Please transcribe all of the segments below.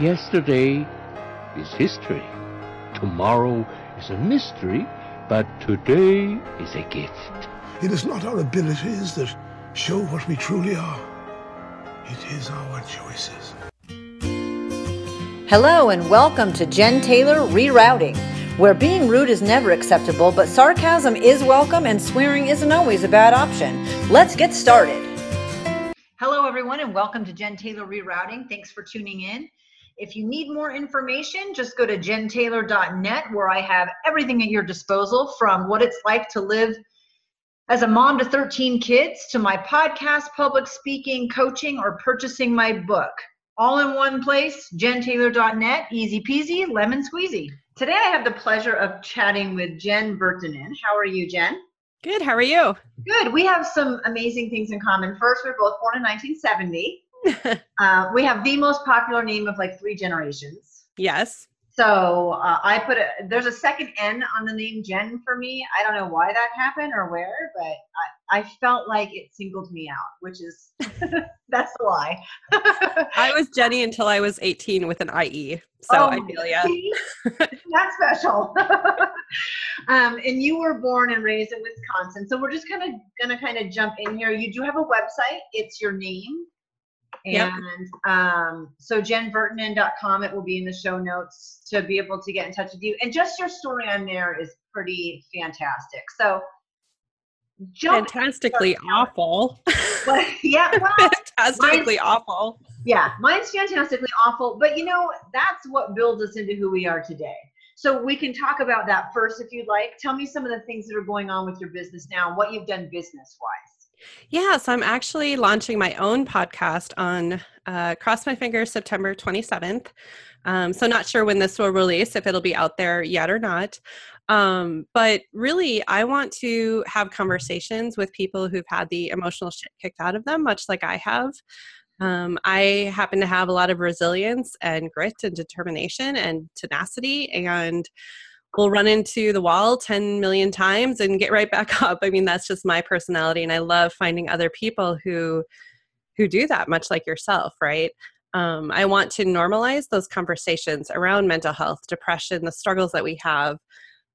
Yesterday is history. Tomorrow is a mystery, but today is a gift. It is not our abilities that show what we truly are. It is our choices. Hello and welcome to Jen Taylor Rerouting, where being rude is never acceptable, but sarcasm is welcome and swearing isn't always a bad option. Let's get started. Hello, everyone, and welcome to Jen Taylor Rerouting. Thanks for tuning in. If you need more information, just go to jentaylor.net where I have everything at your disposal from what it's like to live as a mom to 13 kids to my podcast, public speaking, coaching, or purchasing my book. All in one place, jentaylor.net, easy peasy, lemon squeezy. Today I have the pleasure of chatting with Jen Virtanen. How are you, Jen? Good. How are you? Good. We have some amazing things in common. First, we we're both born in 1970. uh, we have the most popular name of like three generations. Yes. So uh, I put a there's a second N on the name Jen for me. I don't know why that happened or where, but I, I felt like it singled me out, which is that's the lie. I was Jenny until I was 18 with an IE. So oh, I feel. That's special. um, and you were born and raised in Wisconsin. So we're just kind of gonna kind of jump in here. You do have a website. It's your name and um, so jenvirtanen.com, it will be in the show notes to be able to get in touch with you. And just your story on there is pretty fantastic. So fantastically awful. Well, yeah, well, fantastically awful. Yeah, mine's fantastically awful. But you know, that's what builds us into who we are today. So we can talk about that first if you'd like. Tell me some of the things that are going on with your business now, and what you've done business wise. Yeah, so I'm actually launching my own podcast on uh, Cross My Fingers September 27th. Um, so, not sure when this will release, if it'll be out there yet or not. Um, but really, I want to have conversations with people who've had the emotional shit kicked out of them, much like I have. Um, I happen to have a lot of resilience and grit and determination and tenacity. And will run into the wall 10 million times and get right back up. I mean, that's just my personality. And I love finding other people who who do that, much like yourself, right? Um, I want to normalize those conversations around mental health, depression, the struggles that we have.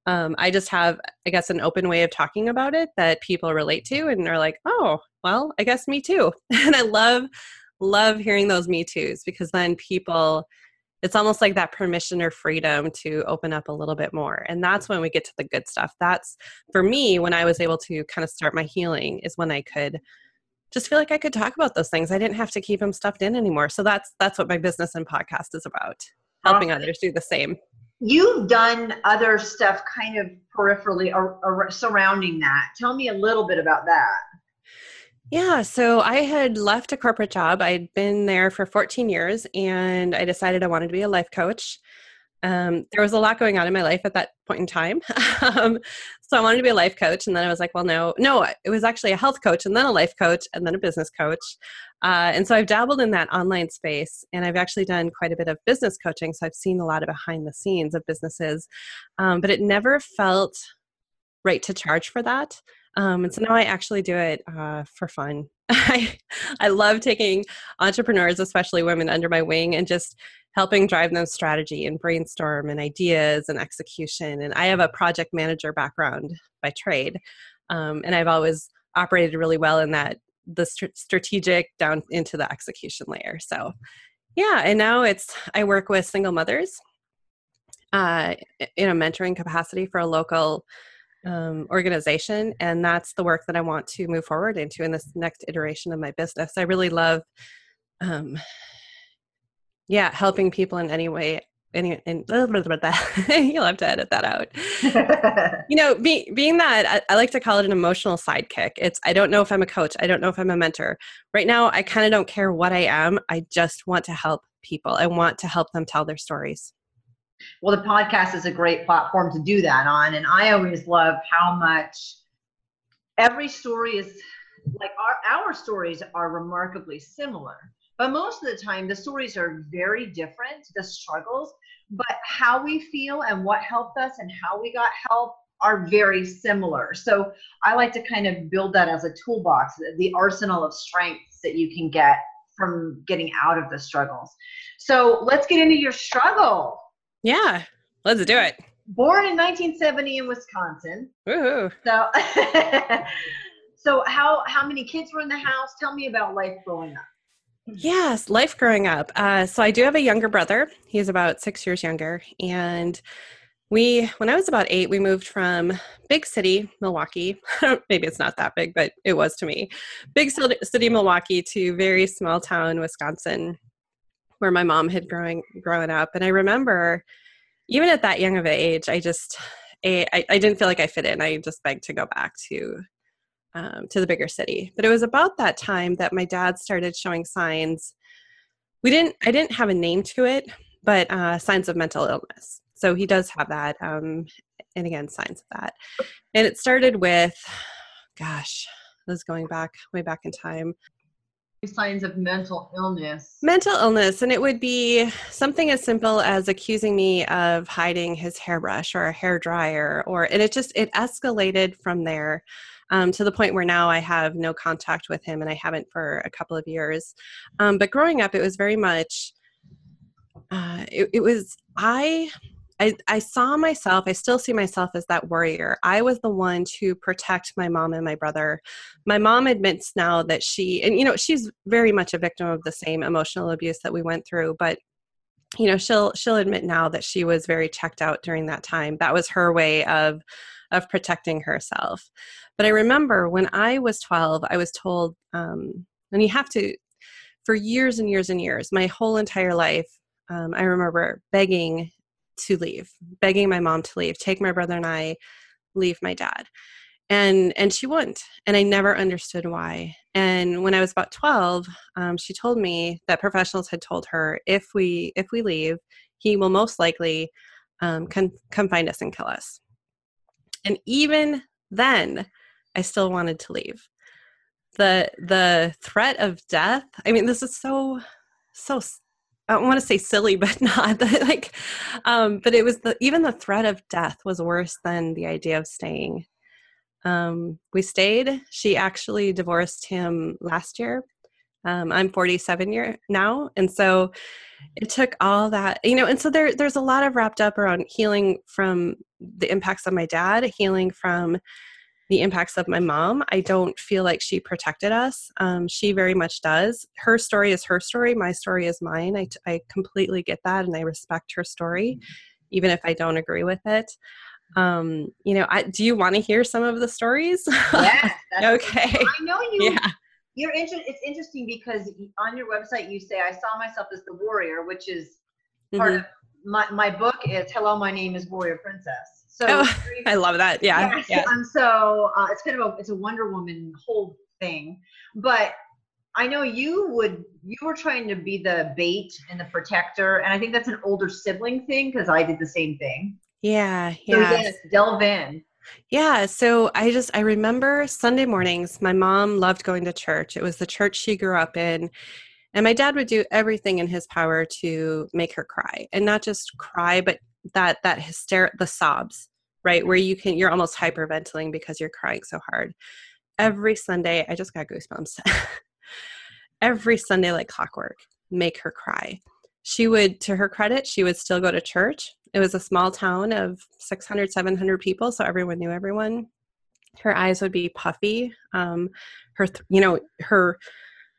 Um, I just have, I guess, an open way of talking about it that people relate to and are like, oh, well, I guess me too. and I love, love hearing those me too's because then people it's almost like that permission or freedom to open up a little bit more and that's when we get to the good stuff. That's for me when i was able to kind of start my healing is when i could just feel like i could talk about those things. I didn't have to keep them stuffed in anymore. So that's that's what my business and podcast is about helping awesome. others do the same. You've done other stuff kind of peripherally or, or surrounding that. Tell me a little bit about that yeah, so I had left a corporate job. I'd been there for 14 years and I decided I wanted to be a life coach. Um, there was a lot going on in my life at that point in time. um, so I wanted to be a life coach. And then I was like, well, no, no, it was actually a health coach and then a life coach and then a business coach. Uh, and so I've dabbled in that online space and I've actually done quite a bit of business coaching. So I've seen a lot of behind the scenes of businesses, um, but it never felt right to charge for that. Um, and so now I actually do it uh, for fun. I, I love taking entrepreneurs, especially women, under my wing and just helping drive them strategy and brainstorm and ideas and execution. And I have a project manager background by trade. Um, and I've always operated really well in that the st- strategic down into the execution layer. So, yeah, and now it's I work with single mothers uh, in a mentoring capacity for a local um, organization and that's the work that i want to move forward into in this next iteration of my business. I really love um, yeah helping people in any way any and you'll have to edit that out. You know be, being that I, I, like to call it an emotional sidekick it's i don't know if i'm a coach i don't know if i'm a mentor. Right now i kind of don't care what i am i just want to help people i want to help them tell their stories well, the podcast is a great platform to do that on. And I always love how much every story is like our, our stories are remarkably similar. But most of the time, the stories are very different, the struggles, but how we feel and what helped us and how we got help are very similar. So I like to kind of build that as a toolbox, the arsenal of strengths that you can get from getting out of the struggles. So let's get into your struggle. Yeah, let's do it. Born in 1970 in Wisconsin. Woohoo. So, so how how many kids were in the house? Tell me about life growing up. Yes, life growing up. Uh, so I do have a younger brother. He's about six years younger, and we when i was about eight we moved from big city milwaukee maybe it's not that big but it was to me big city milwaukee to very small town wisconsin where my mom had growing growing up and i remember even at that young of an age i just I, I didn't feel like i fit in. I just begged to go back to um, to the bigger city. But it was about that time that my dad started showing signs. We didn't i didn't have a name to it but uh, signs of mental illness. So he does have that um, and again signs of that. And it started with gosh was going back way back in time signs of mental illness. Mental illness and it would be something as simple as accusing me of hiding his hairbrush or a hair dryer or and it just it escalated from there um, to the point where now i have no contact with him and i haven't for a couple of years. Um, but growing up it was very much uh, it, it was i I, I saw myself, I still see myself as that warrior. I was the one to protect my mom and my brother. My mom admits now that she, and you know, she's very much a victim of the same emotional abuse that we went through, but you know, she'll she'll admit now that she was very checked out during that time. That was her way of of protecting herself. But I remember when I was 12, I was told, um, and you have to, for years and years and years, my whole entire life, um, I remember begging to leave, begging my mom to leave, take my brother and I, leave my dad. And and she wouldn't, and I never understood why. And when I was about twelve, um, she told me that professionals had told her if we if we leave, he will most likely um, come come find us and kill us. And even then, I still wanted to leave. the The threat of death. I mean, this is so so I don't want to say silly, but not like, um, but it was the even the threat of death was worse than the idea of staying. Um, we stayed. She actually divorced him last year. Um, I'm 47 year now, and so it took all that, you know. And so there, there's a lot of wrapped up around healing from the impacts of my dad, healing from the impacts of my mom. I don't feel like she protected us. Um, she very much does. Her story is her story. My story is mine. I, I completely get that and I respect her story, even if I don't agree with it. Um, you know, I, do you want to hear some of the stories? Yes. okay. I know you. Yeah. You're inter- It's interesting because on your website you say, "I saw myself as the warrior," which is part mm-hmm. of my my book. Is "Hello, my name is Warrior Princess." So oh, I love that. Yeah. Yes. Yeah. And so uh, it's kind of a it's a Wonder Woman whole thing, but I know you would you were trying to be the bait and the protector, and I think that's an older sibling thing because I did the same thing. Yeah. Yeah. So yes, delve in. Yeah, so I just I remember Sunday mornings my mom loved going to church. It was the church she grew up in. And my dad would do everything in his power to make her cry. And not just cry, but that that hysteric the sobs right? Where you can you're almost hyperventilating because you're crying so hard. Every sunday i just got goosebumps. Every sunday like clockwork make her cry. She would to her credit she would still go to church. It was a small town of 600 700 people so everyone knew everyone. Her eyes would be puffy. Um, her th- you know her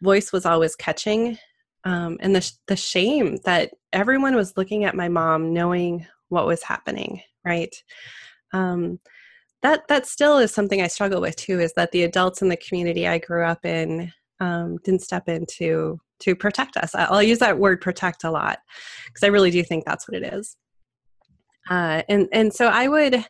voice was always catching. Um, and the, the shame that everyone was looking at my mom knowing what was happening right? Um, that that still is something i struggle with too is that the adults in the community i grew up in um, didn't step in to to protect us. I'll use that word protect a lot because i really do think that's what it is. Uh, and and so i would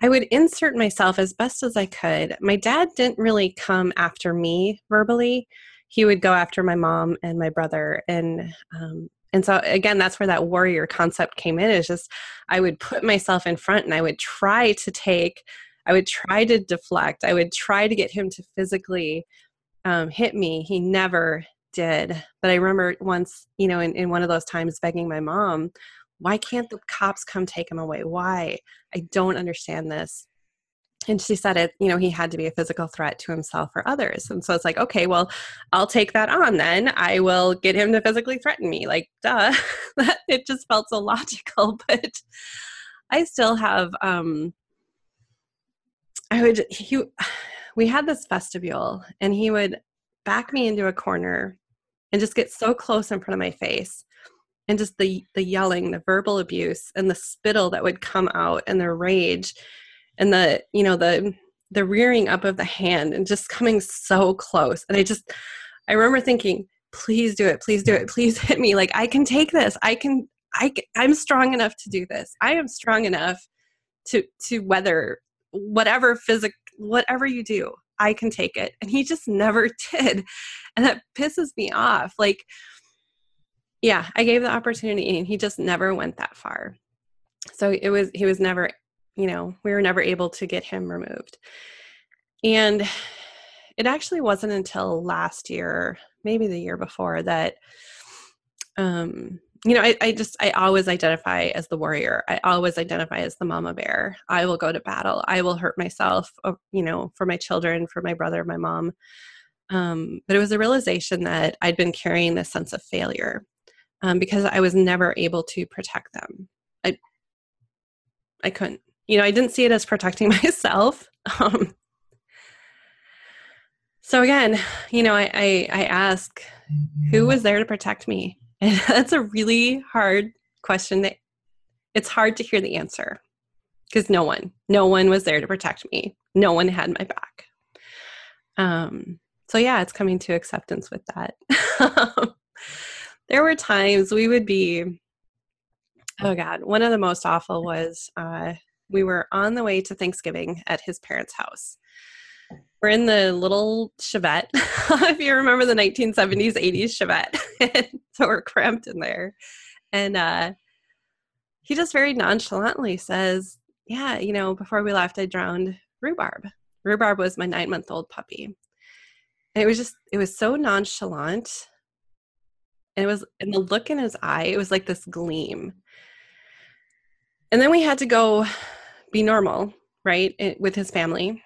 i would insert myself as best as i could. My dad didn't really come after me verbally. He would go after my mom and my brother and um, and so again that's where that warrior concept came in is just i would put myself in front and i would try to take i would try to deflect i would try to get him to physically um, hit me. He never did. But i remember once you know in, in one of those times begging my mom why can't the cops come take him away? Why? I don't understand this and she said it you know he had to be a physical threat to himself or others. And so it's like okay well i'll take that on then. I will get him to physically threaten me. Like duh. It just felt so logical but i still have um i would he we had this vestibule and he would back me into a corner and just get so close in front of my face and just the the yelling the verbal abuse and the spittle that would come out and the rage and the you know the the rearing up of the hand and just coming so close. And i just i remember thinking please do it please do it please hit me. Like i can take this. I can i i'm strong enough to do this. I am strong enough to to weather whatever physic whatever you do i can take it. And he just never did. And that pisses me off. Like yeah i gave the opportunity and he just never went that far. So it was he was never you know, we were never able to get him removed. And it actually wasn't until last year, maybe the year before, that, um, you know, I, I just, I always identify as the warrior. I always identify as the mama bear. I will go to battle. I will hurt myself, uh, you know, for my children, for my brother, my mom. Um, but it was a realization that I'd been carrying this sense of failure um, because I was never able to protect them. I, I couldn't you know, I didn't see it as protecting myself. Um, so again, you know, I, I, I ask, who was there to protect me? And that's a really hard question. That it's hard to hear the answer because no one, no one was there to protect me. No one had my back. Um, so yeah, it's coming to acceptance with that. there were times we would be, oh God, one of the most awful was uh, we were on the way to Thanksgiving at his parents' house. We're in the little Chevette, if you remember the 1970s, 80s Chevette. so we're cramped in there. And uh, he just very nonchalantly says, Yeah, you know, before we left, I drowned rhubarb. Rhubarb was my nine month old puppy. And it was just, it was so nonchalant. And it was, and the look in his eye, it was like this gleam. And then we had to go be normal, right, it, with his family.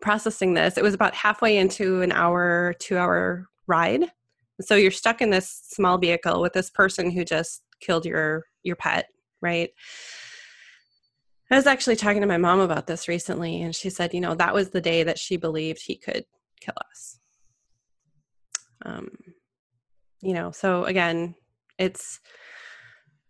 Processing this, it was about halfway into an hour, two hour ride. So you're stuck in this small vehicle with this person who just killed your your pet, right? I was actually talking to my mom about this recently, and she said, you know, that was the day that she believed he could kill us. Um, you know, so again, it's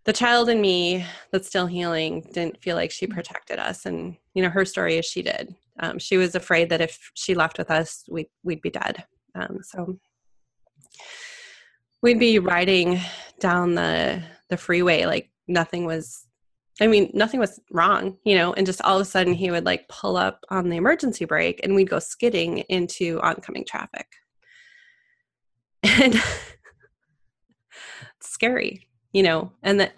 the child in me that's still healing didn't feel like she protected us. And you know her story is she did. Um, she was afraid that if she left with us we'd, we'd be dead. Um, so we'd be riding down the the freeway like nothing was i mean nothing was wrong you know and just all of a sudden he would like pull up on the emergency brake and we'd go skidding into oncoming traffic. And scary you know and that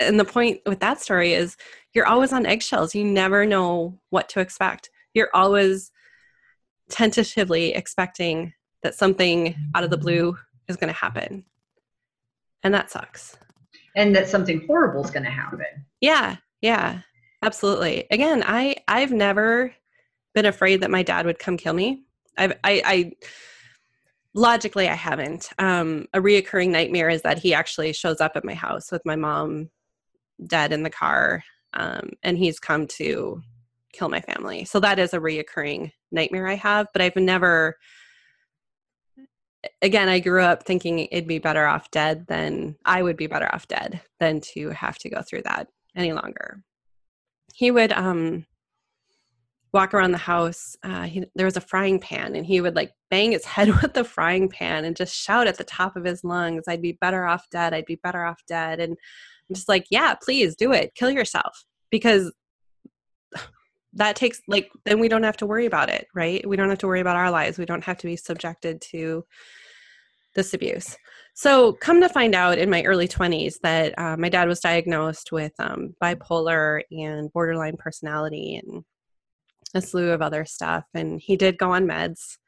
and the point with that story is you're always on eggshells. You never know what to expect. You're always tentatively expecting that something out of the blue is going to happen. And that sucks. And that something horrible is going to happen. Yeah yeah absolutely. Again i i've never been afraid that my dad would come kill me. I've i i logically i haven't. Um, a reoccurring nightmare is that he actually shows up at my house with my mom dead in the car um, and he's come to kill my family. So that is a reoccurring nightmare i have but i've never again i grew up thinking it'd be better off dead than i would be better off dead than to have to go through that any longer. He would um walk around the house. Uh, he, there was a frying pan, and he would like bang his head with the frying pan and just shout at the top of his lungs, "I'd be better off dead. I'd be better off dead." And I'm just like, "Yeah, please do it. Kill yourself," because that takes like then we don't have to worry about it, right? We don't have to worry about our lives. We don't have to be subjected to this abuse. So, come to find out in my early 20s that uh, my dad was diagnosed with um, bipolar and borderline personality and a slew of other stuff. And he did go on meds,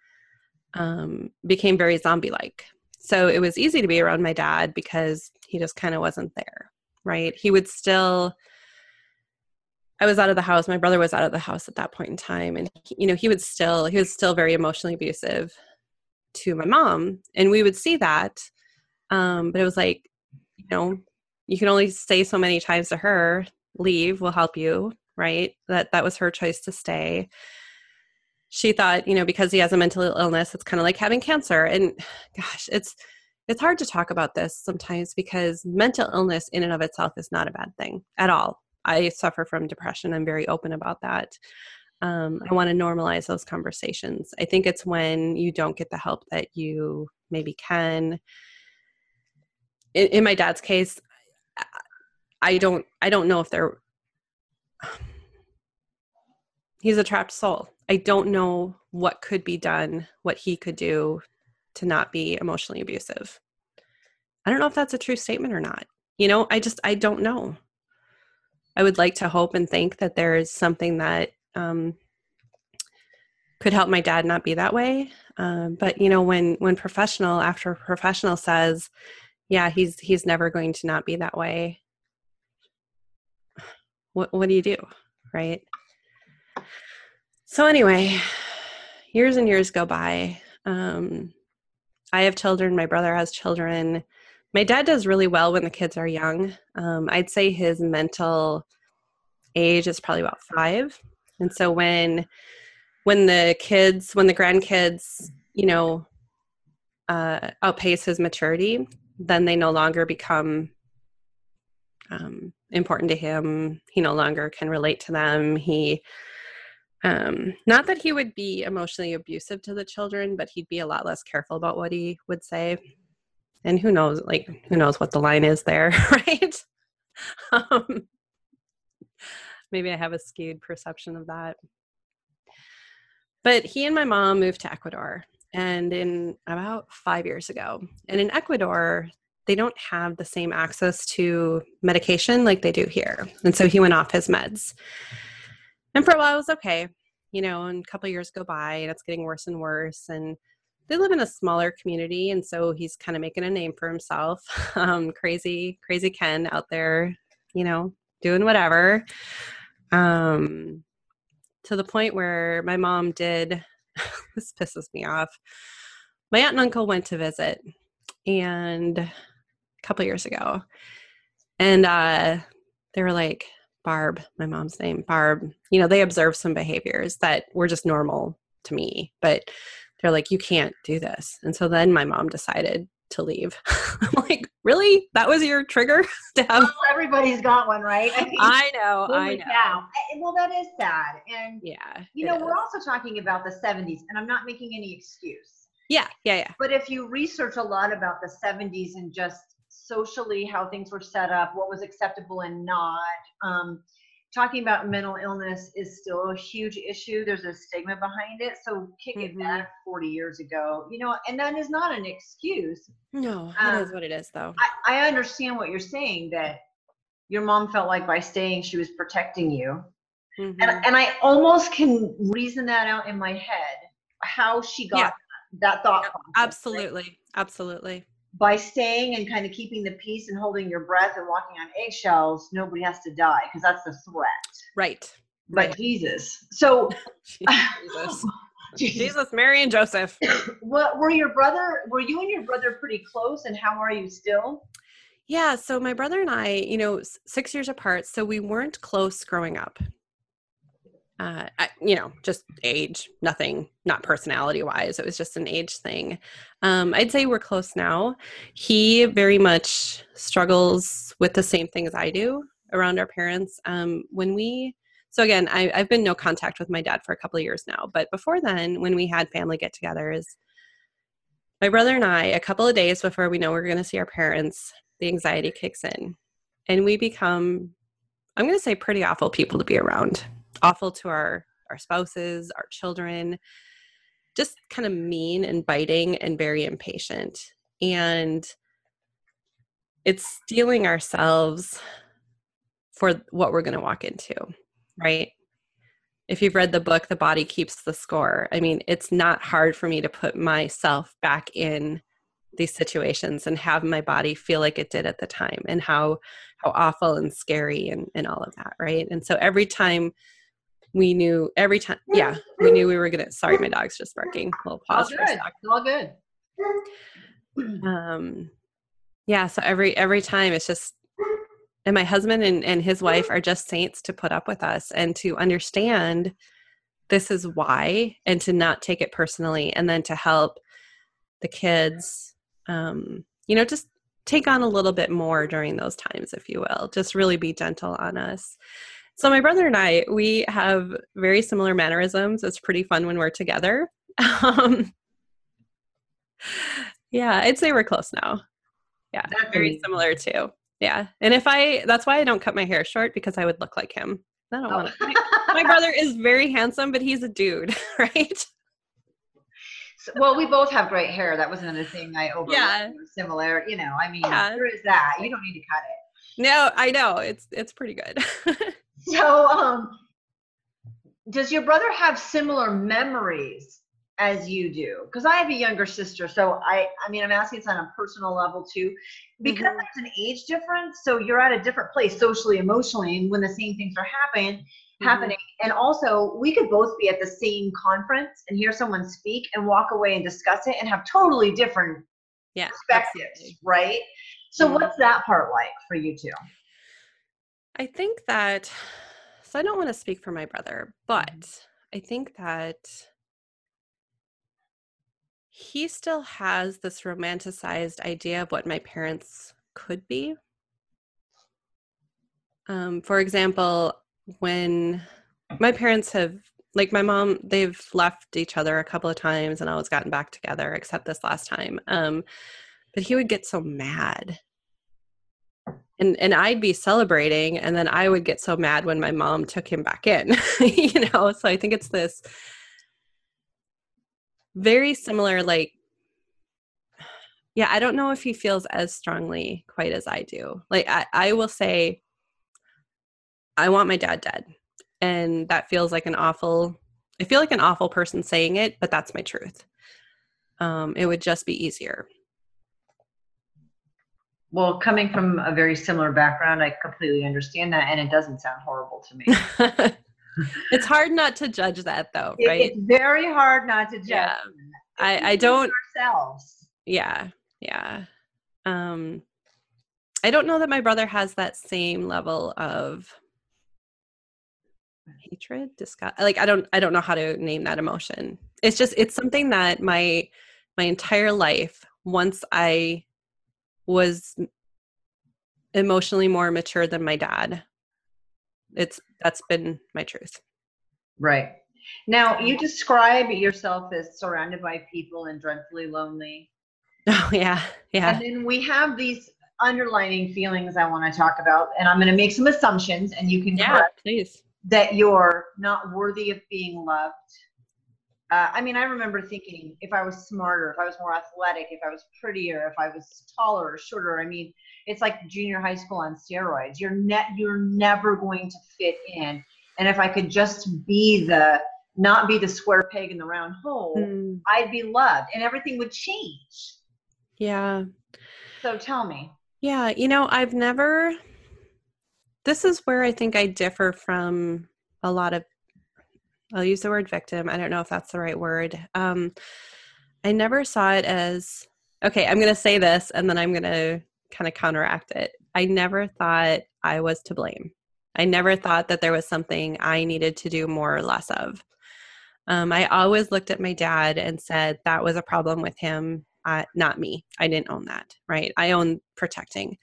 um, became very zombie like. So it was easy to be around my dad because he just kind of wasn't there, right? He would still, I was out of the house. My brother was out of the house at that point in time, and he, you know he would still he was still very emotionally abusive to my mom, and we would see that. Um, but it was like, you know, you can only say so many times to her, "Leave, we'll help you." Right? That that was her choice to stay. She thought, you know, because he has a mental illness, it's kind of like having cancer, and gosh, it's it's hard to talk about this sometimes because mental illness in and of itself is not a bad thing at all I suffer from depression. I'm very open about that. Um, I want to normalize those conversations. I think it's when you don't get the help that you maybe can. In, in my dad's case, I don't. I don't know if they're. He's a trapped soul. I don't know what could be done, what he could do to not be emotionally abusive. I don't know if that's a true statement or not. You know, I just I don't know. I would like to hope and think that there is something that um, could help my dad not be that way. Um, but you know, when when professional after professional says, "Yeah, he's he's never going to not be that way," what what do you do, right? So anyway, years and years go by. Um, I have children. My brother has children my dad does really well when the kids are young. Um, I'd say his mental age is probably about five, and so when when the kids, when the grandkids, you know, uh, outpace his maturity, then they no longer become um, important to him. He no longer can relate to them. He um, not that he would be emotionally abusive to the children, but he'd be a lot less careful about what he would say. And who knows like who knows what the line is there right? Um, maybe i have a skewed perception of that. But he and my mom moved to ecuador and in about five years ago. And in ecuador they don't have the same access to medication like they do here. And so he went off his meds and for a while it was okay. You know and a couple years go by and it's getting worse and worse and they live in a smaller community and so he's kind of making a name for himself. Um, crazy crazy ken out there you know doing whatever. Um, to the point where my mom did this pisses me off. My aunt and uncle went to visit and a couple years ago. And uh, they were like barb my mom's name barb you know they observed some behaviors that were just normal to me but they're like, you can't do this. And so then my mom decided to leave. I'm like, really? That was your trigger to have? Well, everybody's got one, right? I, mean, I know, I know. Well, that is sad. And, yeah, you know, we're also talking about the 70s, and I'm not making any excuse. Yeah, yeah, yeah. But if you research a lot about the 70s and just socially how things were set up, what was acceptable and not, um, talking about mental illness is still a huge issue. There's a stigma behind it. So kick mm-hmm. it back 40 years ago, you know, and that is not an excuse. No, that um, is what it is, though. I, I understand what you're saying that your mom felt like by staying, she was protecting you. Mm-hmm. And, and I almost can reason that out in my head how she got yeah. that thought. Yep, process, absolutely. Right? Absolutely by staying and kind of keeping the peace and holding your breath and walking on eggshells, nobody has to die because that's the threat. Right. But right. Jesus. So Jesus. Jesus, Mary and Joseph. what were your brother were you and your brother pretty close and how are you still? Yeah, so my brother and I, you know, 6 years apart, so we weren't close growing up uh, you know, just age, nothing, not personality wise. It was just an age thing. Um, I'd say we're close now. He very much struggles with the same things I do around our parents. Um, when we, so again, I, I've been no contact with my dad for a couple of years now, but before then, when we had family get togethers, my brother and I, a couple of days before we know we're going to see our parents, the anxiety kicks in and we become, I'm going to say, pretty awful people to be around awful to our our spouses, our children, just kind of mean and biting and very impatient. And it's steeling ourselves for what we're going to walk into, right? If you've read the book, The Body Keeps the Score, I mean, it's not hard for me to put myself back in these situations and have my body feel like it did at the time and how how awful and scary and, and all of that right and so every time we knew every time yeah. we knew we were gonna sorry my dog's just barking. We'll pause all good. all good. Um yeah so every every time it's just and my husband and, and his wife are just saints to put up with us and to understand this is why and to not take it personally and then to help the kids um you know just take on a little bit more during those times if you will. Just really be gentle on us so my brother and i we have very similar mannerisms. It's pretty fun when we're together. Um, yeah i'd say we're close now. Yeah That's very amazing. similar too. Yeah and if i that's why i don't cut my hair short because i would look like him. I don't oh. want to my, my brother is very handsome but he's a dude right? So, well we both have great hair. That was another thing i overlooked yeah similar you know i mean yeah. there is that. You don't need to cut it no i know it's it's pretty good so um does your brother have similar memories as you do because i have a younger sister so i i mean i'm asking this on a personal level too because mm-hmm. there's an age difference so you're at a different place socially emotionally and when the same things are happening mm-hmm. happening and also we could both be at the same conference and hear someone speak and walk away and discuss it and have totally different yeah, perspectives absolutely. right so mm-hmm. what's that part like for you two i think that so i don't want to speak for my brother but mm-hmm. i think that he still has this romanticized idea of what my parents could be. Um, for example, when my parents have, like my mom, they've left each other a couple of times and always gotten back together, except this last time. Um, but he would get so mad. And, and I'd be celebrating, and then I would get so mad when my mom took him back in, you know. So I think it's this very similar like yeah i don't know if he feels as strongly quite as i do like i, I will say i want my dad dead and that feels like an awful i feel like an awful person saying it but that's my truth um, it would just be easier well coming from a very similar background i completely understand that and it doesn't sound horrible to me it's hard not to judge that though, right? It's very hard not to judge. Yeah. I, I don't ourselves. Yeah. Yeah. Um I don't know that my brother has that same level of hatred, disgust. Like I don't I don't know how to name that emotion. It's just it's something that my my entire life once I was emotionally more mature than my dad. It's that's been my truth. Right. Now you describe yourself as surrounded by people and dreadfully lonely. Oh yeah. Yeah. And then we have these underlining feelings i want to talk about and i'm going to make some assumptions and you can yeah please. that you're not worthy of being loved uh, I mean, I remember thinking if I was smarter, if I was more athletic, if I was prettier, if I was taller or shorter. I mean, it's like junior high school on steroids. You're net, you're never going to fit in. And if I could just be the, not be the square peg in the round hole, mm. I'd be loved, and everything would change. Yeah. So tell me. Yeah, you know, I've never. This is where I think I differ from a lot of I'll use the word victim. I don't know if that's the right word. Um, I never saw it as okay, I'm going to say this and then I'm going to kind of counteract it. I never thought I was to blame. I never thought that there was something I needed to do more or less of. Um, I always looked at my dad and said that was a problem with him, uh, not me. I didn't own that, right? I own protecting.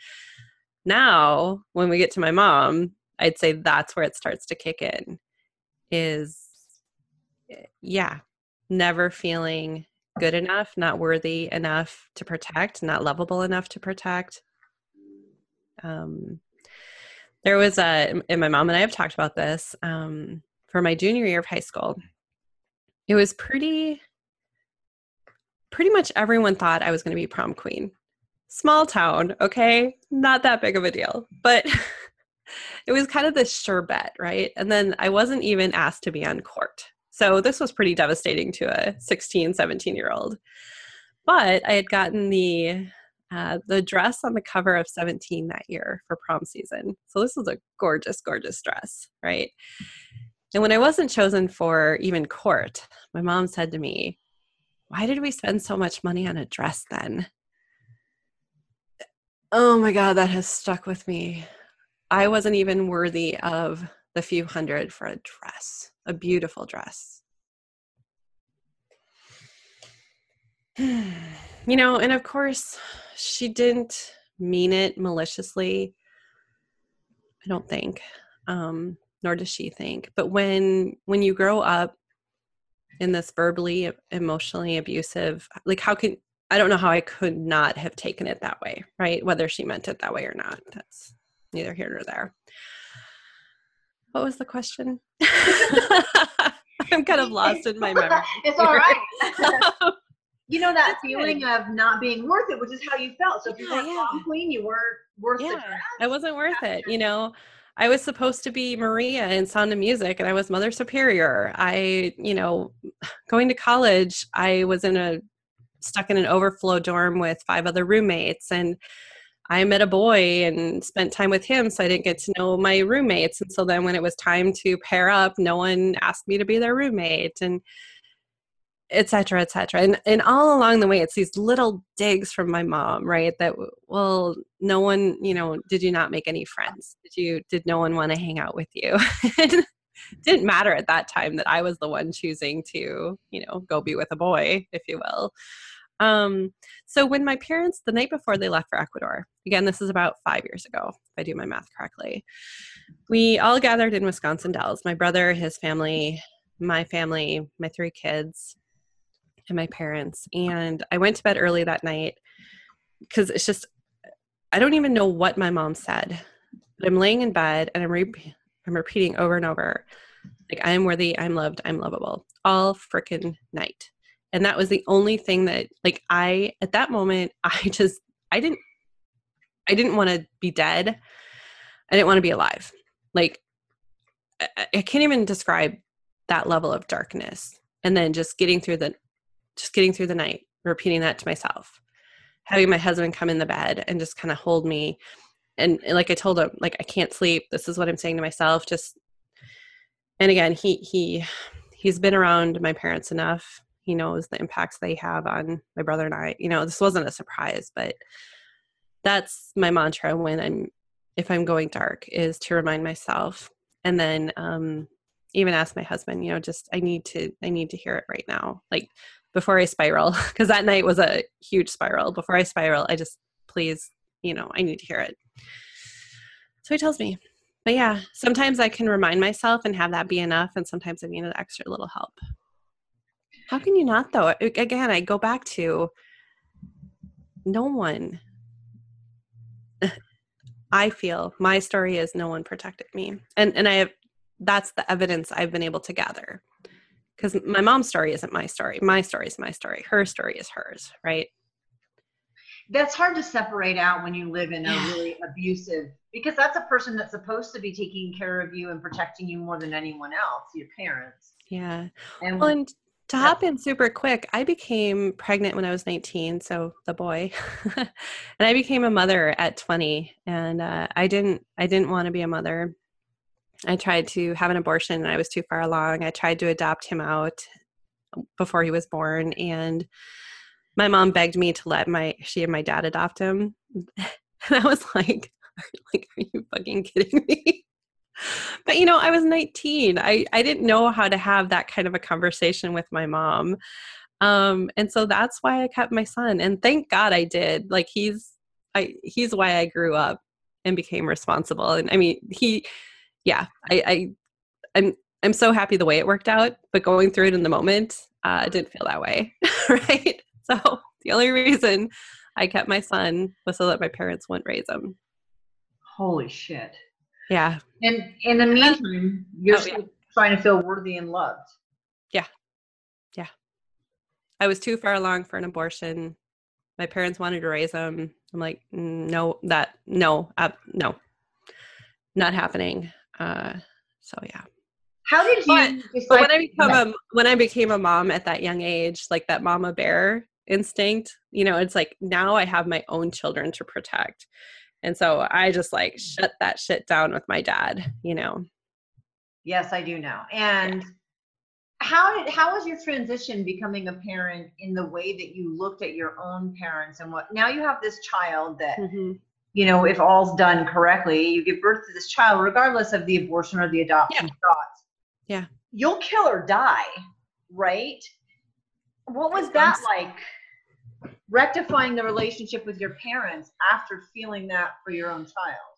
Now, when we get to my mom, I'd say that's where it starts to kick in is yeah, never feeling good enough, not worthy enough to protect, not lovable enough to protect. Um, there was a, and my mom and I have talked about this um, for my junior year of high school. It was pretty, pretty much everyone thought I was going to be prom queen. Small town, okay, not that big of a deal, but it was kind of the sure bet, right? And then I wasn't even asked to be on court. So this was pretty devastating to a 16, 17 year old. but I had gotten the uh, the dress on the cover of 17 that year for prom season. So this was a gorgeous, gorgeous dress, right? And when I wasn't chosen for even court, my mom said to me, Why did we spend so much money on a dress then? Oh my God, that has stuck with me. I wasn't even worthy of the few hundred for a dress, a beautiful dress. you know, and of course, she didn't mean it maliciously. I don't think. Um, nor does she think. But when when you grow up in this verbally emotionally abusive like how can I don't know how I could not have taken it that way, right? Whether she meant it that way or not. That's neither here nor there. What was the question? I'm kind of lost in my memory. it's all right. you know that feeling of not being worth it, which is how you felt. So if you weren't yeah. queen, you weren't worth it. yeah, it. I wasn't worth it. You know, I was supposed to be Maria in Sound of Music, and I was Mother Superior. I, you know, going to college, I was in a stuck in an overflow dorm with five other roommates, and I met a boy and spent time with him, so I didn't get to know my roommates. And so then, when it was time to pair up, no one asked me to be their roommate, and etc etc and and all along the way it's these little digs from my mom right that well no one you know did you not make any friends? Did you did no one want to hang out with you? Didn't matter at that time that i was the one choosing to you know go be with a boy if you will um so when my parents the night before they left for ecuador again this is about five years ago if i do my math correctly we all gathered in wisconsin dells my brother his family my family my three kids and my parents. And I went to bed early that night because it's just, I don't even know what my mom said. But I'm laying in bed and I'm, re- I'm repeating over and over, like, I am worthy, I'm loved, I'm lovable, all freaking night. And that was the only thing that, like, I, at that moment, I just, I didn't, I didn't want to be dead. I didn't want to be alive. Like, I, I can't even describe that level of darkness. And then just getting through the just getting through the night, repeating that to myself, having my husband come in the bed and just kind of hold me. And, and like I told him, like I can't sleep. This is what I'm saying to myself. Just, and again, he he he's been around my parents enough. He knows the impacts they have on my brother and I. You know, this wasn't a surprise, but that's my mantra when I'm if I'm going dark is to remind myself and then um even ask my husband you know just i need to i need to hear it right now like before I spiral, because that night was a huge spiral. Before I spiral, I just, please, you know, I need to hear it. So he tells me. But yeah, sometimes I can remind myself and have that be enough, and sometimes I need an extra little help. How can you not, though? Again, I go back to no one. I feel my story is no one protected me. And and I have that's the evidence I've been able to gather because my mom's story isn't my story. My story is my story. Her story is hers, right? That's hard to separate out when you live in a really abusive because that's a person that's supposed to be taking care of you and protecting you more than anyone else, your parents. Yeah. And well, and to yeah. hop in super quick, I became pregnant when I was 19, so the boy, and I became a mother at 20, and uh, I didn't I didn't want to be a mother I tried to have an abortion and I was too far along. I tried to adopt him out before he was born and my mom begged me to let my she and my dad adopt him. And I was like, like, are you fucking kidding me? But you know, I was 19. I, I didn't know how to have that kind of a conversation with my mom. Um, and so that's why I kept my son. And thank God I did. Like he's I he's why I grew up and became responsible. And I mean, he yeah, I, I I'm I'm so happy the way it worked out, but going through it in the moment, uh, didn't feel that way, right? So the only reason I kept my son was so that my parents wouldn't raise him. Holy shit! Yeah. And in the meantime, you're oh, yeah. trying to feel worthy and loved. Yeah. Yeah. I was too far along for an abortion. My parents wanted to raise them. I'm like, no, that no, uh, no, not happening. Uh, so yeah. How did you? But, but when I become a when I became a mom at that young age, like that mama bear, instinct. You know, it's like now I have my own children to protect. And so I just like shut that shit down with my dad, you know. Yes, I do know. And how did how was your transition becoming a parent in the way that you looked at your own parents and what now you have this child that mm-hmm. you know if all's done correctly you give birth to this child regardless of the abortion or the adoption yeah. thoughts yeah you'll kill or die right what was that like rectifying the relationship with your parents after feeling that for your own child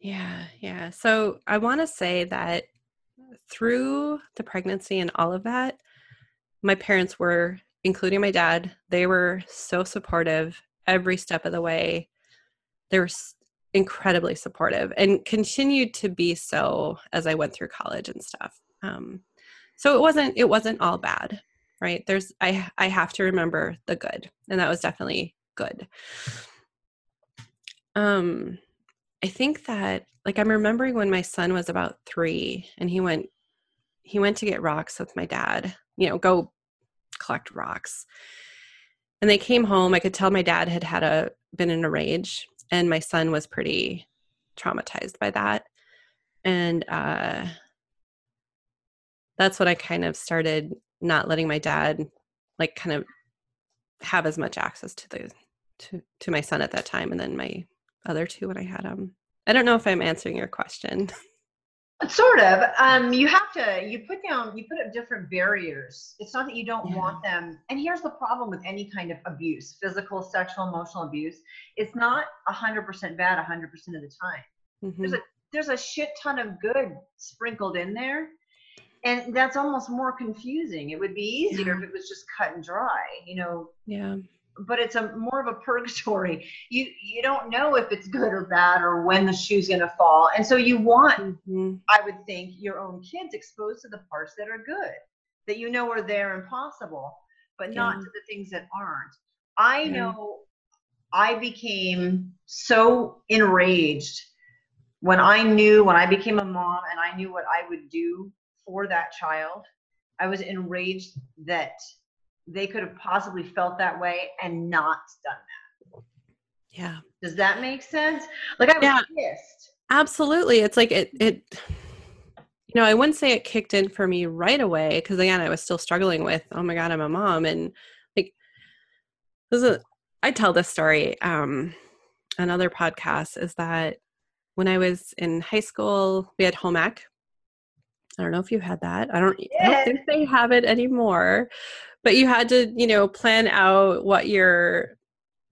yeah yeah so i want to say that through the pregnancy and all of that, my parents were, including my dad, they were so supportive every step of the way. They were incredibly supportive and continued to be so as I went through college and stuff. Um, so it wasn't it wasn't all bad, right? There's I I have to remember the good, and that was definitely good. Um, I think that like I'm remembering when my son was about three and he went he went to get rocks with my dad, you know, go collect rocks. And they came home. I could tell my dad had had a been in a rage and my son was pretty traumatized by that. And uh that's when I kind of started not letting my dad like kind of have as much access to the to to my son at that time and then my other two when I had them. I don't know if I'm answering your question. Sort of. Um, you have to. You put down. You put up different barriers. It's not that you don't yeah. want them. And here's the problem with any kind of abuse: physical, sexual, emotional abuse. It's not hundred percent bad hundred percent of the time. Mm-hmm. There's a there's a shit ton of good sprinkled in there, and that's almost more confusing. It would be easier yeah. if it was just cut and dry. You know. Yeah but it's a more of a purgatory. You you don't know if it's good or bad or when the shoe's gonna fall, and so you want, mm-hmm. I would think, your own kids exposed to the parts that are good, that you know are there and possible, but yeah. not to the things that aren't. I yeah. know I became so enraged when I knew when I became a mom and I knew what I would do for that child. I was enraged that they could have possibly felt that way and not done that. Yeah. Does that make sense? Like I was yeah, pissed. Absolutely. It's like it it you know, I wouldn't say it kicked in for me right away because again, I was still struggling with, oh my god, I'm a mom and like this is a, I tell this story um another podcast is that when I was in high school, we had home ec. I don't know if you had that. I don't, I don't think they have it anymore but you had to you know plan out what your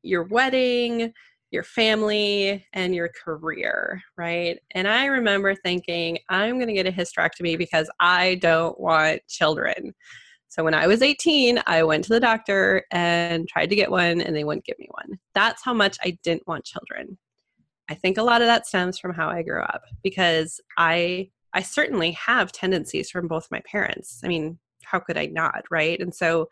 your wedding your family and your career right? And i remember thinking i'm going to get a hysterectomy because i don't want children. So when i was 18 i went to the doctor and tried to get one and they wouldn't give me one. That's how much i didn't want children. I think a lot of that stems from how i grew up because i i certainly have tendencies from both my parents i mean how could I not? Right. And so,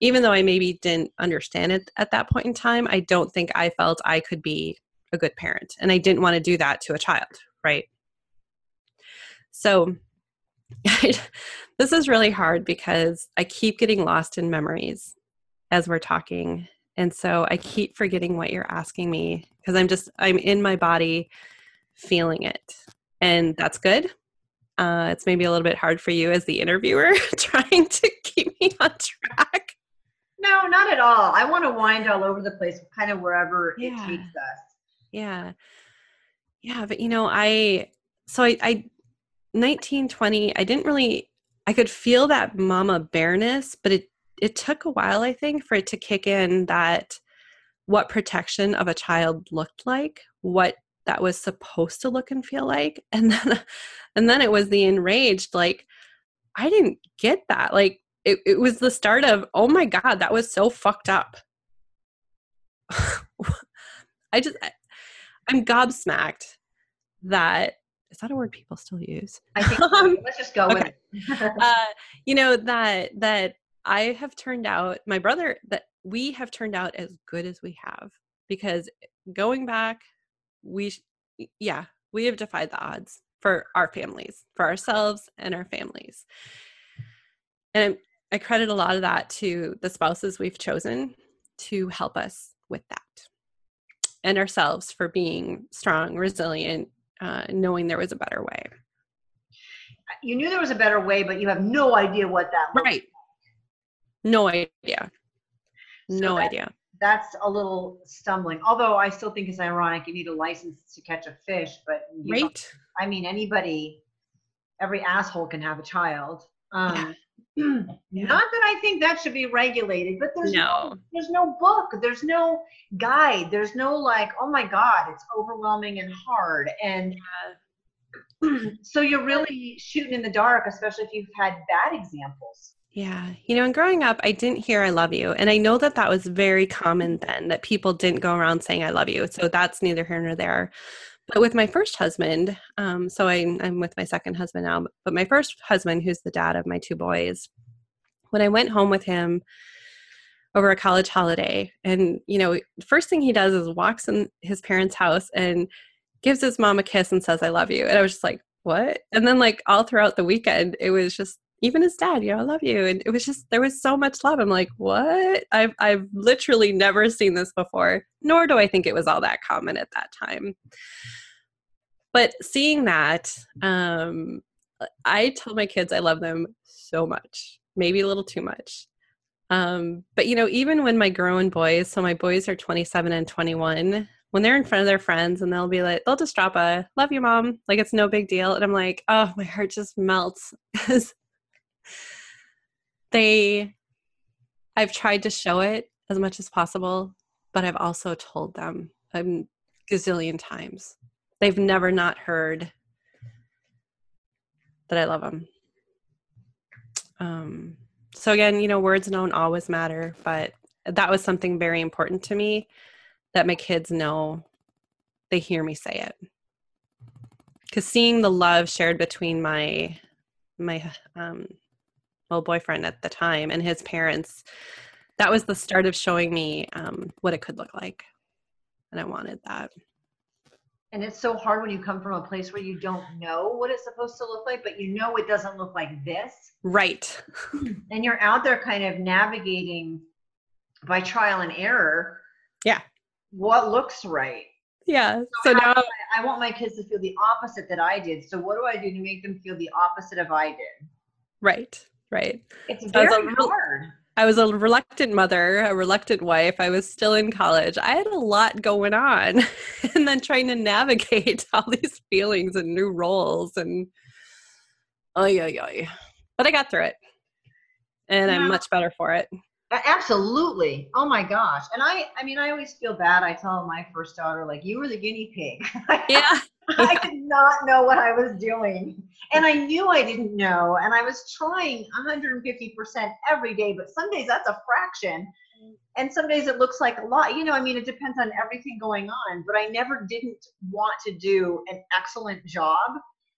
even though I maybe didn't understand it at that point in time, I don't think I felt I could be a good parent. And I didn't want to do that to a child. Right. So, this is really hard because I keep getting lost in memories as we're talking. And so I keep forgetting what you're asking me because I'm just, I'm in my body feeling it. And that's good uh, it's maybe a little bit hard for you as the interviewer trying to keep me on track. No, not at all. I want to wind all over the place, kind of wherever yeah. it takes us. Yeah. Yeah. But, you know, I, so I, I, 1920, I didn't really, I could feel that mama bareness, but it, it took a while, I think, for it to kick in that what protection of a child looked like, what that was supposed to look and feel like and then and then it was the enraged like i didn't get that like it, it was the start of oh my god that was so fucked up i just I, i'm gobsmacked that is that a word people still use i think so. Um, let's just go okay. with it uh, you know that that i have turned out my brother that we have turned out as good as we have because going back we yeah we have defied the odds for our families for ourselves and our families and i credit a lot of that to the spouses we've chosen to help us with that and ourselves for being strong, resilient, uh, knowing there was a better way. You knew there was a better way, but you have no idea what that right. Like. No idea. So no that, idea. That's a little stumbling. Although I still think it's ironic. You need a license to catch a fish, but right. I mean, anybody, every asshole can have a child. Um, yeah. Not that I think that should be regulated, but there's no. no. there's no book, there's no guide, there's no like, oh my god, it's overwhelming and hard, and yeah. so you're really shooting in the dark, especially if you've had bad examples. Yeah. You know, and growing up, I didn't hear I love you. And I know that that was very common then, that people didn't go around saying I love you. So that's neither here nor there. But with my first husband, um, so I, I'm with my second husband now, but my first husband, who's the dad of my two boys, when I went home with him over a college holiday, and, you know, first thing he does is walks in his parents' house and gives his mom a kiss and says, I love you. And I was just like, what? And then, like, all throughout the weekend, it was just even his dad, you know, I love you. And it was just there was so much love. I'm like, what? I've I've literally never seen this before, nor do I think it was all that common at that time. But seeing that, um, I tell my kids I love them so much, maybe a little too much. Um, but you know, even when my grown boys, so my boys are 27 and 21, when they're in front of their friends and they'll be like, they'll just drop a love you, mom. Like it's no big deal. And I'm like, oh, my heart just melts because they I've tried to show it as much as possible, but I've also told them a gazillion times. They've never not heard that I love them. Um, so again, you know, words don't always matter, but that was something very important to me that my kids know they hear me say it. Because seeing the love shared between my my um, boyfriend at the time and his parents that was the start of showing me um, what it could look like. And i wanted that. And it's so hard when you come from a place where you don't know what it's supposed to look like but you know it doesn't look like this. Right. And you're out there kind of navigating by trial and error yeah. what looks right. Yeah. So, so now I, I want my kids to feel the opposite that i did. So what do i do to make them feel the opposite of i did? Right right? It's very I was a, hard. I was a reluctant mother, a reluctant wife. I was still in college. I had a lot going on, and then trying to navigate all these feelings and new roles and oh yeah, yeah. But I got through it, and. I'm much better for it. Absolutely. Oh my gosh. And I I mean I always feel bad. I tell my first daughter like you were the guinea pig. Yeah. I did not know what I was doing. And I knew I didn't know. And I was trying 150% every day, but some days that's a fraction. And some days it looks like a lot. You know, I mean, it depends on everything going on. But I never didn't want to do an excellent job.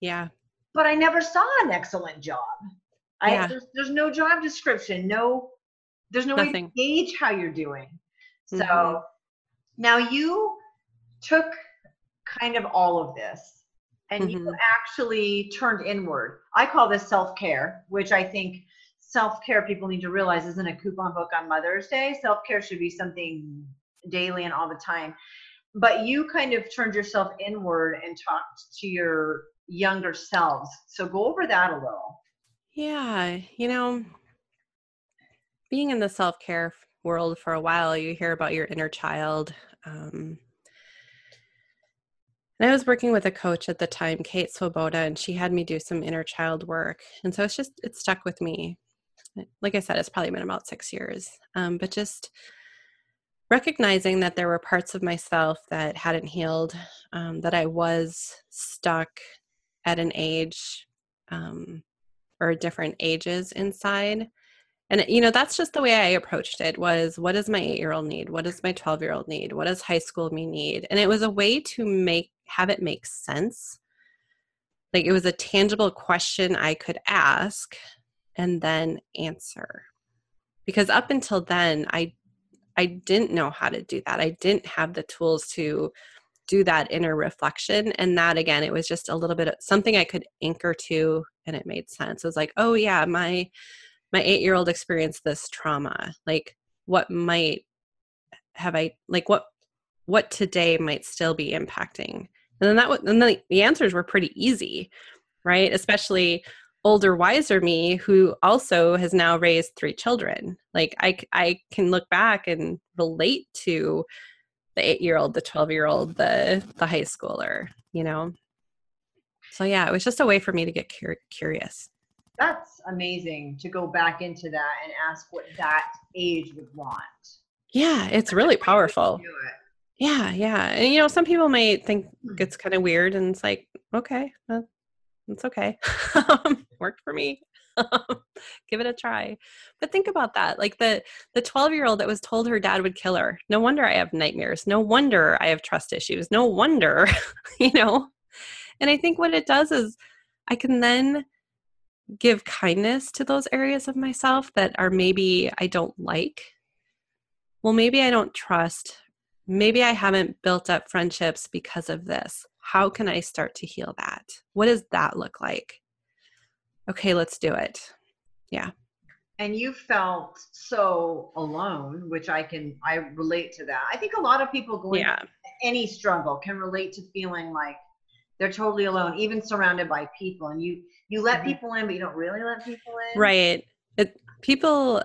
Yeah. But I never saw an excellent job. Yeah. I, there's, there's no job description, no, there's no Nothing. way to gauge how you're doing. So mm-hmm. now you took kind of all of this and mm-hmm. you actually turned inward. I call this self care, which I think self care people need to realize isn't a coupon book on Mother's Day. Self care should be something daily and all the time. But you kind of turned yourself inward and talked to your younger selves. So go over that a little. Yeah, you know, being in the self care world for a while, you hear about your inner child. Um, and I was working with a coach at the time, Kate Swoboda, and she had me do some inner child work. And so it's just, it stuck with me. Like I said, it's probably been about six years. Um, but just recognizing that there were parts of myself that hadn't healed, um, that I was stuck at an age um, or different ages inside and you know that's just the way i approached it was what does my 8 year old need what does my 12 year old need what does high school me need and it was a way to make have it make sense. Like it was a tangible question i could ask and then answer. Because up until then i i didn't know how to do that. I didn't have the tools to do that inner reflection. And that again it was just a little bit of something i could anchor to and it made sense. It was like oh yeah my my eight year old experienced this trauma. Like what might have I like what what today might still be impacting? And then that and then the answers were pretty easy, right? Especially older wiser me who also has now raised three children. Like i i can look back and relate to the 8 year old the 12 year old the the high schooler you know? So yeah it was just a way for me to get cur- curious. That's amazing to go back into that and ask what that age would want. Yeah it's really powerful yeah yeah and you know some people may think hmm. it's kind of weird and it's like okay well, it's okay worked for me give it a try. But think about that like the the 12 year old that was told her dad would kill her no wonder i have nightmares no wonder i have trust issues no wonder you know? And i think what it does is i can then give kindness to those areas of myself that are maybe i don't like. Well maybe i don't trust maybe i haven't built up friendships because of this how can I start to heal that? What does that look like? Okay, let's do it. Yeah. And you felt so alone, which I can I relate to that. I think a lot of people going yeah. any struggle can relate to feeling like they're totally alone, even surrounded by people. And you you let mm-hmm. people in, but you don't really let people in. Right. It, people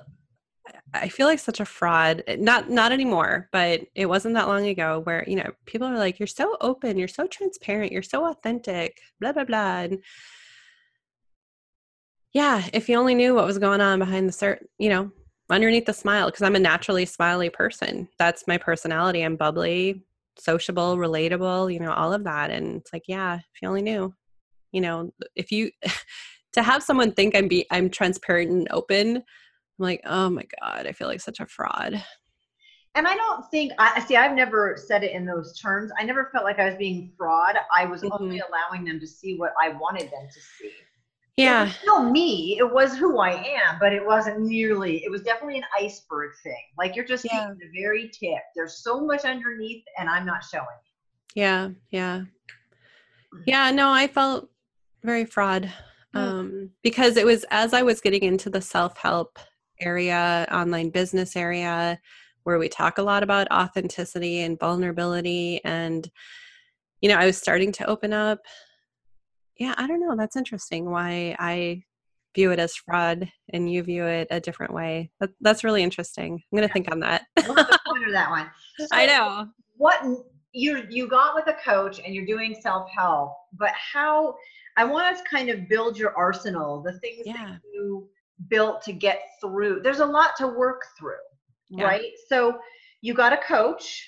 I feel like such a fraud. Eh, not not anymore, but it wasn't that long ago where, you know, people are like, You're so open, you're so transparent, you're so authentic, blah blah blah. And yeah, if you only knew what was going on behind the cert, you know, underneath the smile, because I'm a naturally smiley person. That's my personality. I'm bubbly, sociable, relatable, you know, all of that. And it's like, yeah, if you only knew, you know, if you to have someone think I'm be I'm transparent and open I'm like, oh my God, I feel like such a fraud. And I don't think I see. I've never said it in those terms. I never felt like I was being fraud. I was mm-hmm. only allowing them to see what I wanted them to see. Yeah, it still me. It was who I am, but it wasn't nearly. It was definitely an iceberg thing. Like you're just yeah. seeing the very tip. There's so much underneath, and I'm not showing. Yeah, yeah, yeah. No, I felt very fraud mm. um, because it was as I was getting into the self help area, online business area, where we talk a lot about authenticity and vulnerability. And, you know, I was starting to open up. Yeah, I don't know. That's interesting why I view it as fraud and you view it a different way. That, that's really interesting. I'm going to yeah. think on that. we'll ponder that one. So I know. What you you got with a coach and you're doing self help, but how? I want to kind of build your arsenal, the things yeah. that you built to get through. There's a lot to work through, yeah. right? So you got a coach.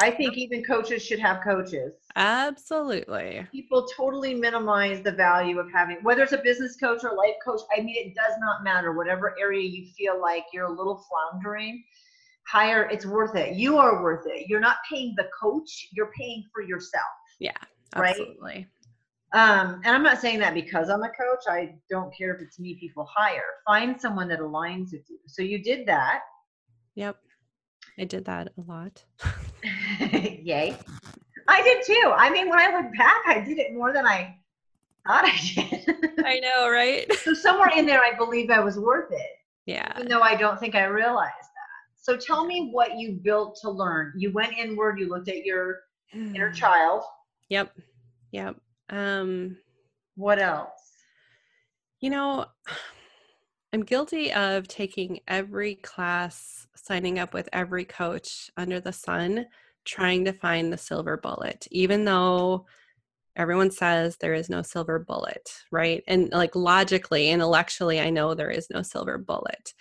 I think even coaches should have coaches. Absolutely. People totally minimize the value of having, whether it's a business coach or life coach. I mean, it does not matter. Whatever area you feel like you're a little floundering, hire, it's worth it. You are worth it. You're not paying the coach, you're paying for yourself. Yeah, absolutely. Right? Um, and I'm not saying that because I'm a coach. I don't care if it's me people hire. Find someone that aligns with you. So you did that. Yep. I did that a lot. Yay. I did too. I mean, when I look back, I did it more than I thought I did. I know, right? so somewhere in there, I believe I was worth it. Yeah. Even though I don't think I realized that. So tell me what you built to learn. You went inward, you looked at your inner child. Yep. Yep. Um, what else? You know, I'm guilty of taking every class, signing up with every coach under the sun, trying to find the silver bullet, even though everyone says there is no silver bullet, right? And like logically, intellectually, I know there is no silver bullet.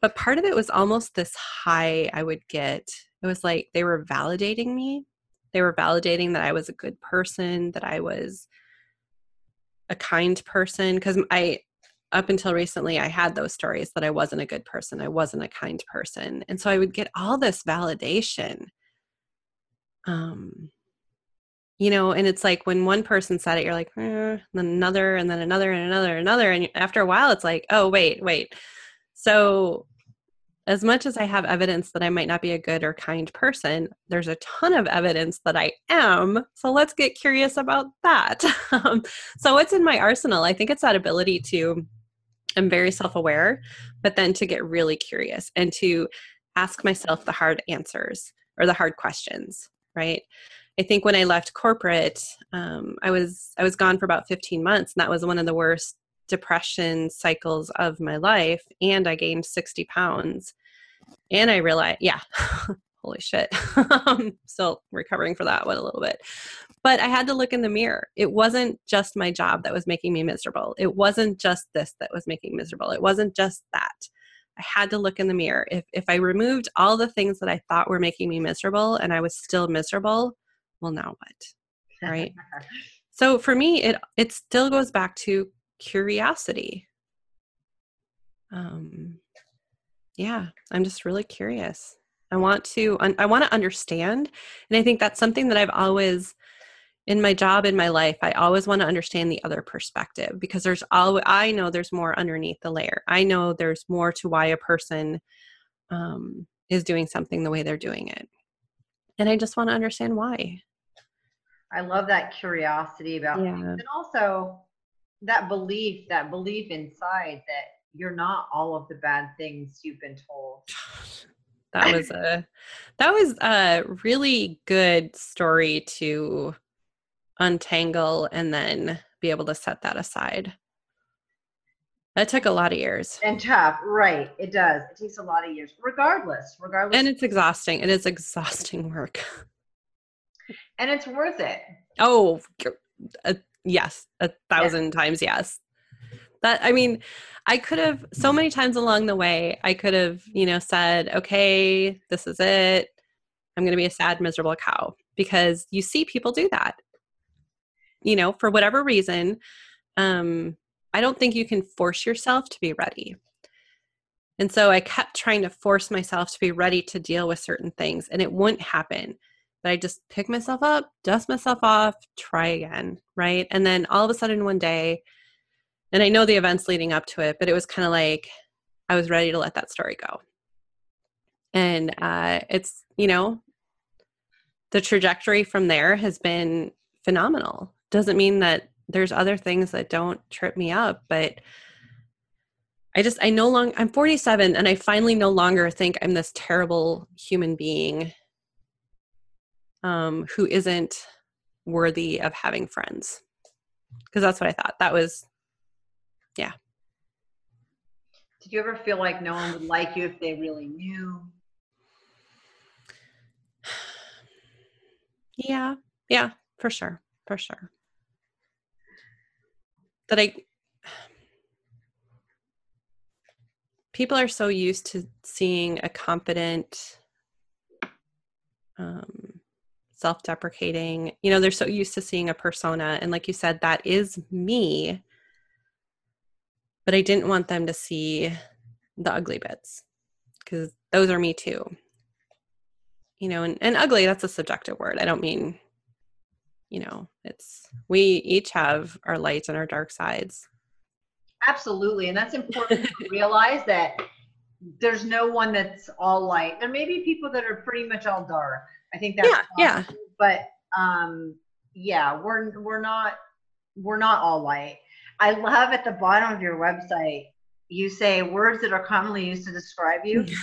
But part of it was almost this high I would get. It was like they were validating me they were validating that I was a good person, that I was a kind person. Because I, up until recently, I had those stories that I wasn't a good person, I wasn't a kind person. And so I would get all this validation. Um, you know, and it's like when one person said it, you're like, eh, then another, and then another, and another, and another. And after a while, it's like, oh, wait, wait. So as much as I have evidence that I might not be a good or kind person, there's a ton of evidence that I am. So let's get curious about that. um, so, what's in my arsenal? I think it's that ability to, I'm very self aware, but then to get really curious and to ask myself the hard answers or the hard questions, right? I think when I left corporate, um, I was I was gone for about 15 months, and that was one of the worst depression cycles of my life. And I gained 60 pounds, and I realized, yeah, holy shit, still recovering for that one a little bit. But I had to look in the mirror. It wasn't just my job that was making me miserable. It wasn't just this that was making me miserable. It wasn't just that. I had to look in the mirror. If if I removed all the things that I thought were making me miserable and I was still miserable, well now what? Right? so for me it it still goes back to curiosity. Um yeah, I'm just really curious. I want to I want to understand and I think that's something that I've always in my job in my life i always want to understand the other perspective because there's all i know there's more underneath the layer i know there's more to why a person um, is doing something the way they're doing it and i just want to understand why i love that curiosity about yeah. things and also that belief that belief inside that you're not all of the bad things you've been told that was a that was a really good story to untangle and then be able to set that aside. That took a lot of years. And tough, right. It does. It takes a lot of years, regardless. Regardless. And it's exhausting. It is exhausting work. And it's worth it. Oh, uh, yes. A thousand yeah. times yes. That, I mean, I could have, so many times along the way, I could have, you know, said, okay, this is it. I'm going to be a sad, miserable cow because you see people do that you know, for whatever reason, um, I don't think you can force yourself to be ready. And so I kept trying to force myself to be ready to deal with certain things, and it wouldn't happen. But I just pick myself up, dust myself off, try again, right? And then all of a sudden one day, and I know the events leading up to it, but it was kind of like I was ready to let that story go. And uh, it's, you know, the trajectory from there has been phenomenal doesn't mean that there's other things that don't trip me up but i just i no longer i'm 47 and i finally no longer think i'm this terrible human being um who isn't worthy of having friends. Because that's what i thought. That was yeah. Did you ever feel like no one would like you if they really knew? Yeah. Yeah for sure. For sure. That I people are so used to seeing a confident um, self-deprecating. You know they're so used to seeing a persona and like you said that is me. But i didn't want them to see the ugly bits because those are me too. You know and, and ugly that's a subjective word. I don't mean you know it's we each have our lights and our dark sides. Absolutely and that's important to realize that there's no one that's all light. There may be people that are pretty much all dark i think that's yeah yeah. but um yeah we're we're not we're not all light i love at the bottom of your website you say words that are commonly used to describe you.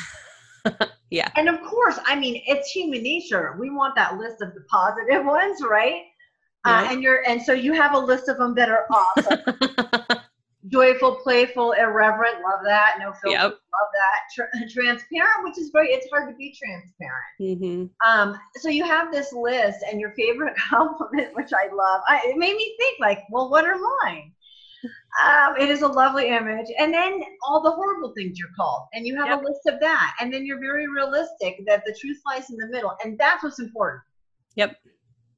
Yeah. And of course i mean it's human nature. We want that list of the positive ones right? Uh, and you're and so you have a list of them that are awesome. Joyful, playful, irreverent, love that. No filter, yep. love that. Tra- transparent, which is very. It's hard to be transparent. Mm-hmm. Um, so you have this list, and your favorite compliment, which I love, I, it made me think like, well, what are mine? Um, it is a lovely image. And then all the horrible things you're called, and you have yep. a list of that. And then you're very realistic that the truth lies in the middle, and that's what's important. Yep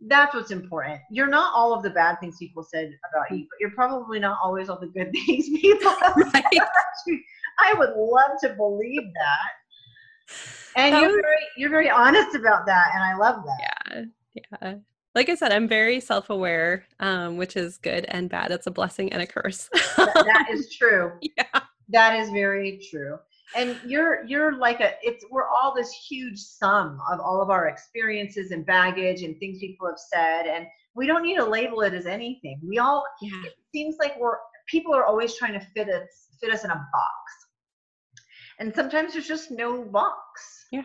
that's what's important. You're not all of the bad things people said about you, but you're probably not always all the good things people right. said about you. I would love to believe that. And that you're was, very you're very honest about that and I love that. Yeah. Yeah. Like I said, I'm very self-aware, um, which is good and bad. It's a blessing and a curse. that, that is true. Yeah. That is very true and you're you're like a it's we're all this huge sum of all of our experiences and baggage and things people have said and we don't need to label it as anything we all yeah. it seems like we're people are always trying to fit us fit us in a box and sometimes there's just no box. Yeah.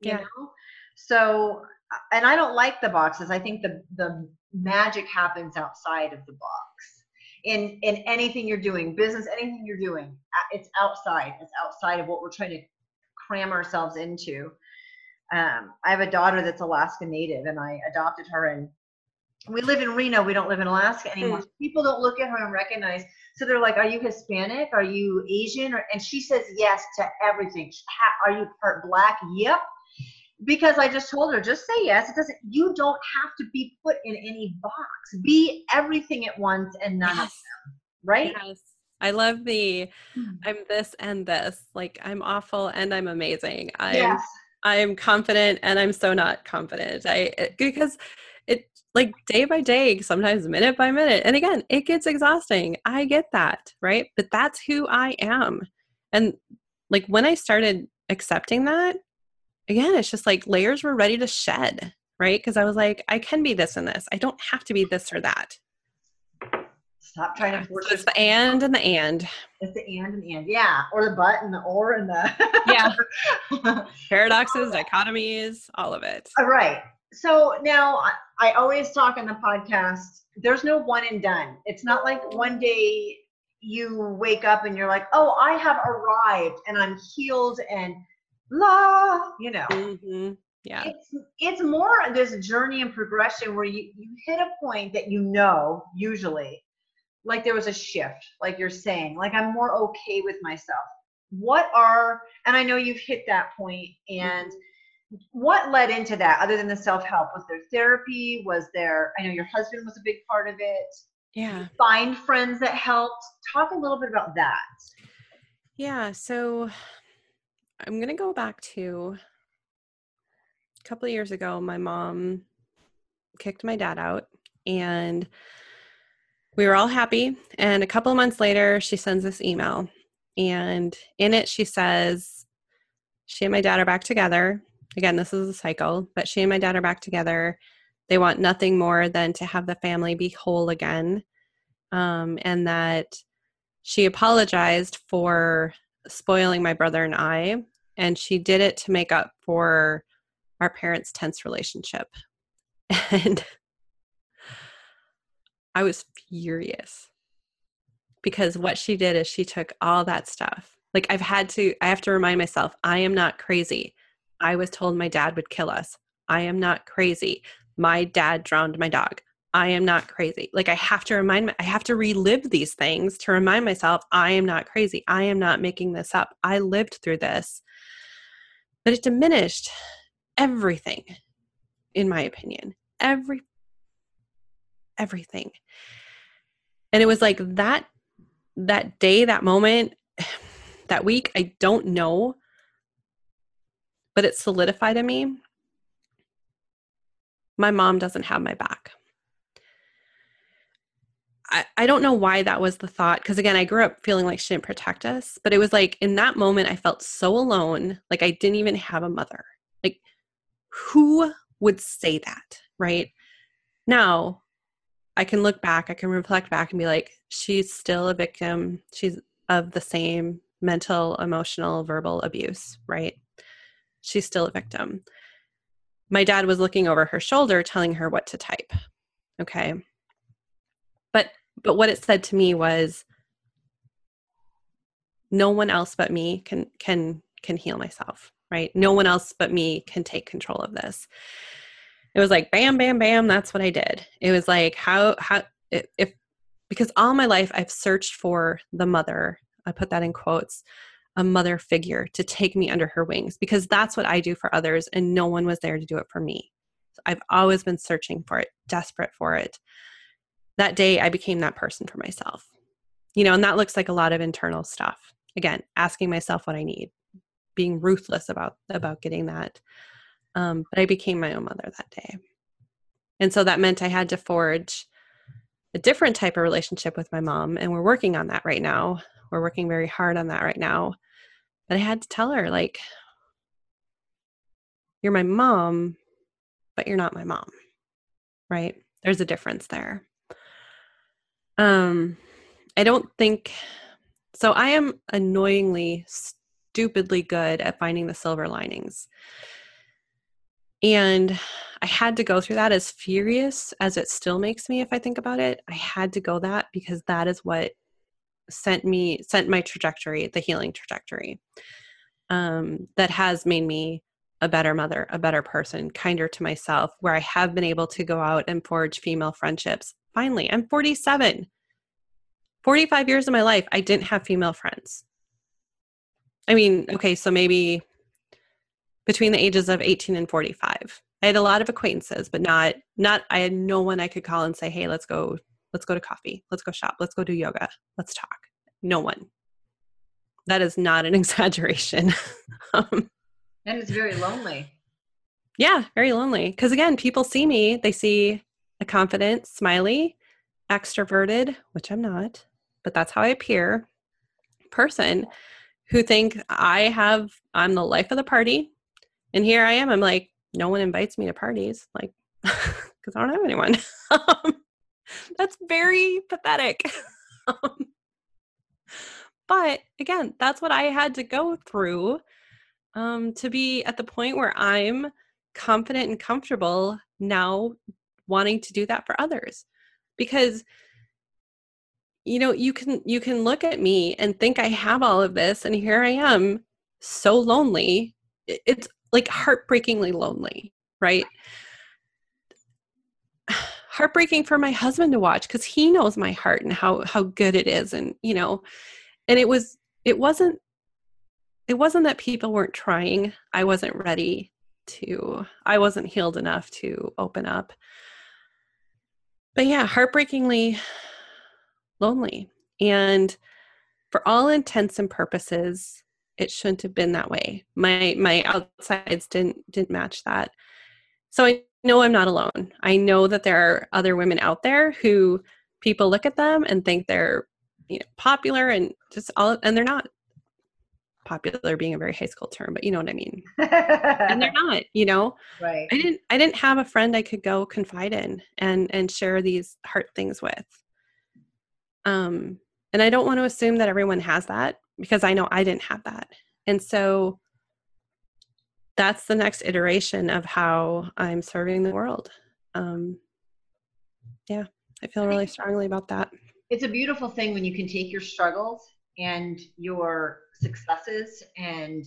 You Yeah. know? So and I don't like the boxes. I think the the magic happens outside of the box. In in anything you're doing, business, anything you're doing, it's outside. It's outside of what we're trying to cram ourselves into. Um, I have a daughter that's Alaska Native, and I adopted her, and we live in Reno. We don't live in Alaska anymore. People don't look at her and recognize. So they're like, "Are you Hispanic? Are you Asian?" And she says yes to everything. Are you part black? Yep. Because I just told her, just say yes. It doesn't. You don't have to be put in any box. Be everything at once and none of them. Right? Yes. I love the Mm. I'm this and this. Like I'm awful and I'm amazing. I'm Yes. I'm confident and I'm so not confident. I it- because it like day by day, sometimes minute by minute. And again, it gets exhausting. I get that, right? But that's who I am. And like when I started accepting that, again, it's just like layers were ready to shed, right? Because I was like, I can be this and this. I don't have to be this or that. Stop trying to force So it's the and and the and. It's the and and the and. Yeah. Or the but and the or and the. Yeah. Paradoxes, dichotomies, all of it. All right. So now I, I always talk on the podcast. There's no one and done. It's not like one day you wake up and you're like, oh, I have arrived and I'm healed and la, you know. hmm Yeah. It's it's more this journey and progression where you you hit a point that you know usually, like there was a shift, like you're saying, like I'm more okay with myself. What are and I know you've hit that point and what led into that other than the self-help was there therapy was there i know your husband was a big part of it Yeah. find friends that helped talk a little bit about that Yeah. So I'm going to go back to a couple of years ago. My mom kicked my dad out, and we were all happy. And a couple of months later, she sends this email. And in it, she says, She and my dad are back together. Again, this is a cycle, but she and my dad are back together. They want nothing more than to have the family be whole again. Um, and that she apologized for spoiling my brother and I, and she did it to make up for our parents' tense relationship. And I was furious because what she did is she took all that stuff. Like, I've had to, I have to remind myself, I am not crazy. I was told my dad would kill us. I am not crazy. My dad drowned my dog. I am not crazy. Like I have to remind I have to relive these things to remind myself I am not crazy. I am not making this up. I lived through this. But it diminished everything in my opinion. Every everything. And it was like that that day, that moment, that week, I don't know, but it solidified in me. My mom doesn't have my back. I, I don't know why that was the thought because again i grew up feeling like she didn't protect us but it was like in that moment i felt so alone like i didn't even have a mother. Like who would say that right? Now i can look back i can reflect back and be like she's still a victim. She's of the same mental emotional verbal abuse right? She's still a victim. My dad was looking over her shoulder telling her what to type okay but what it said to me was no one else but me can can can heal myself right? No one else but me can take control of this. It was like bam bam bam that's what i did. It was like how how if because all my life i've searched for the mother i put that in quotes a mother figure to take me under her wings because that's what i do for others and no one was there to do it for me. So i've always been searching for it desperate for it that day i became that person for myself. You know and that looks like a lot of internal stuff. Again asking myself what i need being ruthless about about getting that. Um, but i became my own mother that day. And so that meant i had to forge a different type of relationship with my mom and we're working on that right now. We're working very hard on that right now. But i had to tell her like you're my mom but you're not my mom right? There's a difference there um i don't think so i am annoyingly stupidly good at finding the silver linings. And I had to go through that as furious as it still makes me if I think about it. I had to go that because that is what sent me sent my trajectory, the healing trajectory. Um, that has made me a better mother, a better person, kinder to myself, where I have been able to go out and forge female friendships. Finally, I'm 47. 45 years of my life, I didn't have female friends. I mean, okay, so maybe between the ages of 18 and 45. I had a lot of acquaintances, but not not I had no one I could call and say, "Hey, let's go let's go to coffee. Let's go shop. Let's go do yoga. Let's talk." No one. That is not an exaggeration. um, and it's very lonely. Yeah, very lonely. Because again, people see me, they see a confident, smiley, extroverted, which I'm not, but that's how I appear, person who think I have, I'm the life of the party. And here I am. I'm like, no one invites me to parties, like, because I don't have anyone. That's very pathetic. but again, that's what I had to go through um, to be at the point where I'm confident and comfortable now wanting to do that for others. Because you know you can you can look at me and think i have all of this and here i am so lonely. It's like heartbreakingly lonely right? Heartbreaking for my husband to watch because he knows my heart and how how good it is and you know and it was it wasn't it wasn't that people weren't trying. I wasn't ready to i wasn't healed enough to open up but yeah heartbreakingly lonely and for all intents and purposes it shouldn't have been that way. My my outsides didn't didn't match that. So i know i'm not alone. I know that there are other women out there who people look at them and think they're you know popular and just all and they're not popular being a very high school term but you know what i mean. And they're not you know? Right. I didn't i didn't have a friend i could go confide in and and share these hard things with. Um and i don't want to assume that everyone has that because i know i didn't have that. And so that's the next iteration of how i'm serving the world. Um yeah i feel really strongly about that. It's a beautiful thing when you can take your struggles and your successes and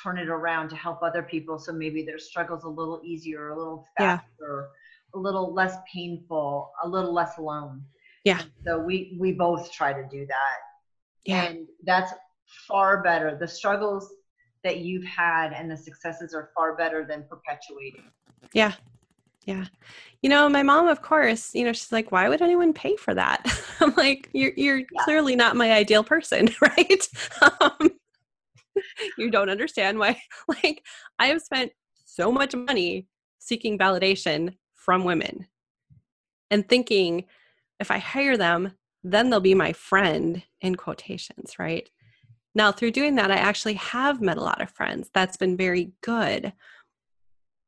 turn it around to help other people so maybe their struggles a little easier a little faster yeah. a little less painful a little less alone yeah so we we both try to do that yeah and that's far better the struggles that you've had and the successes are far better than perpetuating yeah yeah. You know, my mom, of course, you know, she's like, why would anyone pay for that? I'm like, you're, you're yeah. clearly not my ideal person, right? Um, you don't understand why. Like, I have spent so much money seeking validation from women and thinking if I hire them, then they'll be my friend in quotations, right? Now, through doing that, I actually have met a lot of friends. That's been very good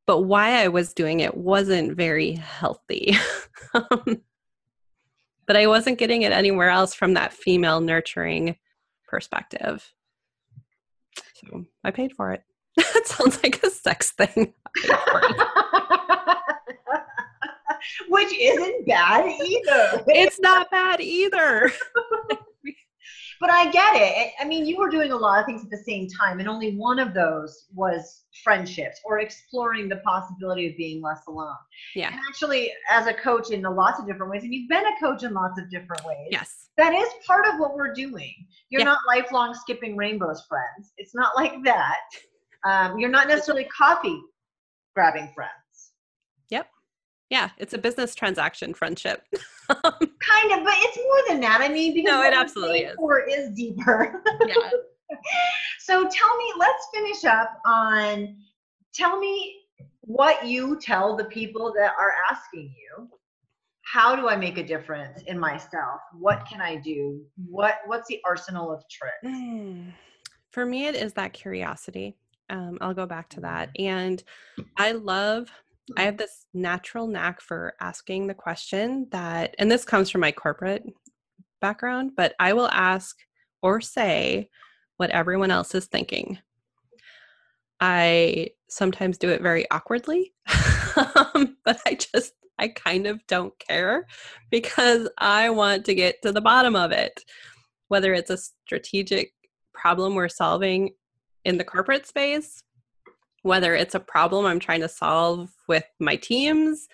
but why I was doing it wasn't very healthy. um, but I wasn't getting it anywhere else from that female nurturing perspective. So I paid for it. that sounds like a sex thing. Which isn't bad either. it's not bad either. but I get it. I mean, you were doing a lot of things at the same time, and only one of those was friendships or exploring the possibility of being less alone. Yeah. And actually, as a coach in lots of different ways, and you've been a coach in lots of different ways. Yes. That is part of what we're doing. You're yeah. not lifelong skipping rainbows friends. It's not like that. Um, you're not necessarily coffee grabbing friends. Yeah, it's a business transaction friendship. kind of, but it's more than that. I mean, because no, it absolutely is. Or is deeper. yeah. So tell me, let's finish up on. Tell me what you tell the people that are asking you. How do I make a difference in myself? What can I do? What What's the arsenal of tricks? Mm. For me, it is that curiosity. Um, I'll go back to that, and I love I have this natural knack for asking the question that, and this comes from my corporate background, but I will ask or say what everyone else is thinking. I sometimes do it very awkwardly, um, but I just, I kind of don't care because I want to get to the bottom of it. Whether it's a strategic problem we're solving in the corporate space, whether it's a problem I'm trying to solve with my teams,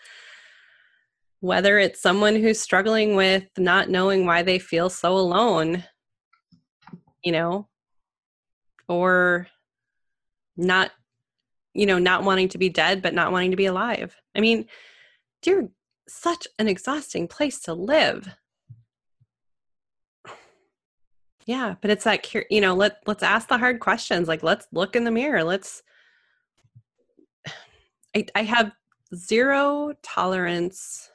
whether it's someone who's struggling with not knowing why they feel so alone, you know, or not you know not wanting to be dead but not wanting to be alive. I mean dear such an exhausting place to live. Yeah but it's that you know let let's ask the hard questions like let's look in the mirror let's i, I have zero tolerance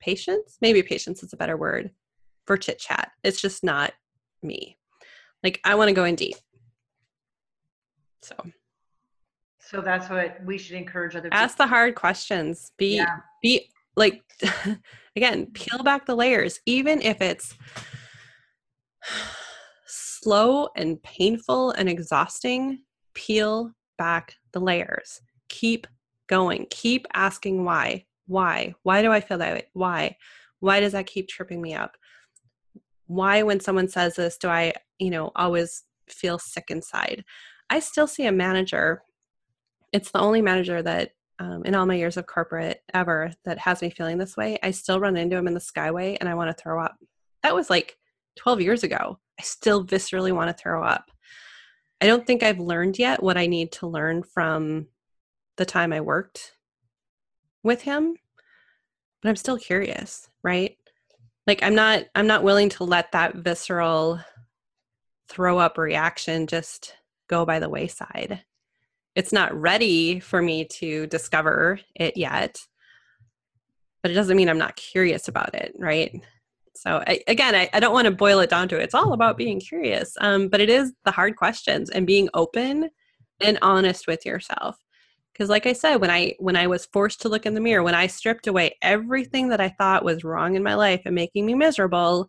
patience maybe patience is a better word for chit chat it's just not me like i want to go in deep so so that's what we should encourage other people. Ask the hard questions. Be yeah. be like again, peel back the layers even if it's slow and painful and exhausting, peel back the layers. Keep going. Keep asking why. Why? Why do I feel that way? Why? Why does that keep tripping me up? Why when someone says this do I, you know, always feel sick inside? I still see a manager. It's the only manager that um, in all my years of corporate ever that has me feeling this way. I still run into him in the skyway and I want to throw up. That was like 12 years ago. I still viscerally want to throw up. I don't think I've learned yet what I need to learn from the time I worked with him, but I'm still curious, right? Like I'm not I'm not willing to let that visceral throw up reaction just go by the wayside. It's not ready for me to discover it yet, but it doesn't mean I'm not curious about it, right? So I, again, I, I, don't want to boil it down to it. it's all about being curious, um, but it is the hard questions and being open and honest with yourself. Because, like I said, when I when I was forced to look in the mirror, when I stripped away everything that I thought was wrong in my life and making me miserable,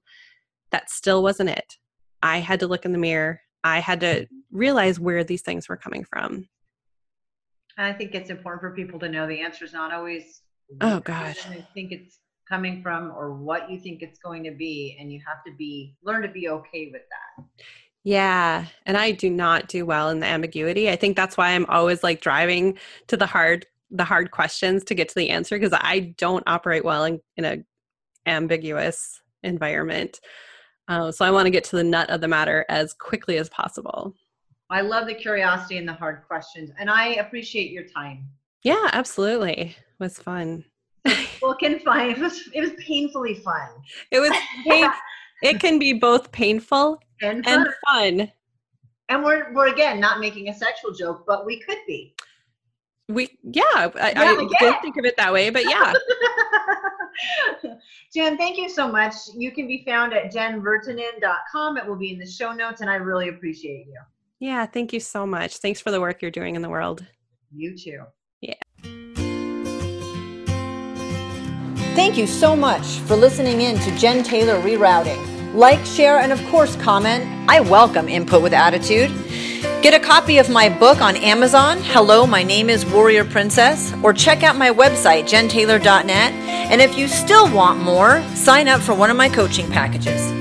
that still wasn't it. I had to look in the mirror I had to realize where these things were coming from. I think it's important for people to know the answer is not always. Oh God. I think it's coming from or what you think it's going to be, and you have to be learn to be okay with that. Yeah, and I do not do well in the ambiguity. I think that's why I'm always like driving to the hard the hard questions to get to the answer because I don't operate well in, in a ambiguous environment. Uh, so I want to get to the nut of the matter as quickly as possible. I love the curiosity and the hard questions, and I appreciate your time. Yeah, absolutely. It was fun. well, can fun. It was it was painfully fun. It was. Pain, it can be both painful and fun. and fun. And we're we're again not making a sexual joke, but we could be. We yeah, I, yeah, I didn't think of it that way, but yeah. Jen, thank you so much. You can be found at jenvirtanen.com. It will be in the show notes, and I really appreciate you. Yeah, thank you so much. Thanks for the work you're doing in the world. You too. Yeah. Thank you so much for listening in to Jen Taylor Rerouting. Like, share, and of course, comment. I welcome input with attitude. Get a copy of my book on Amazon, Hello, My Name is Warrior Princess, or check out my website, jentaylor.net. And if you still want more, sign up for one of my coaching packages.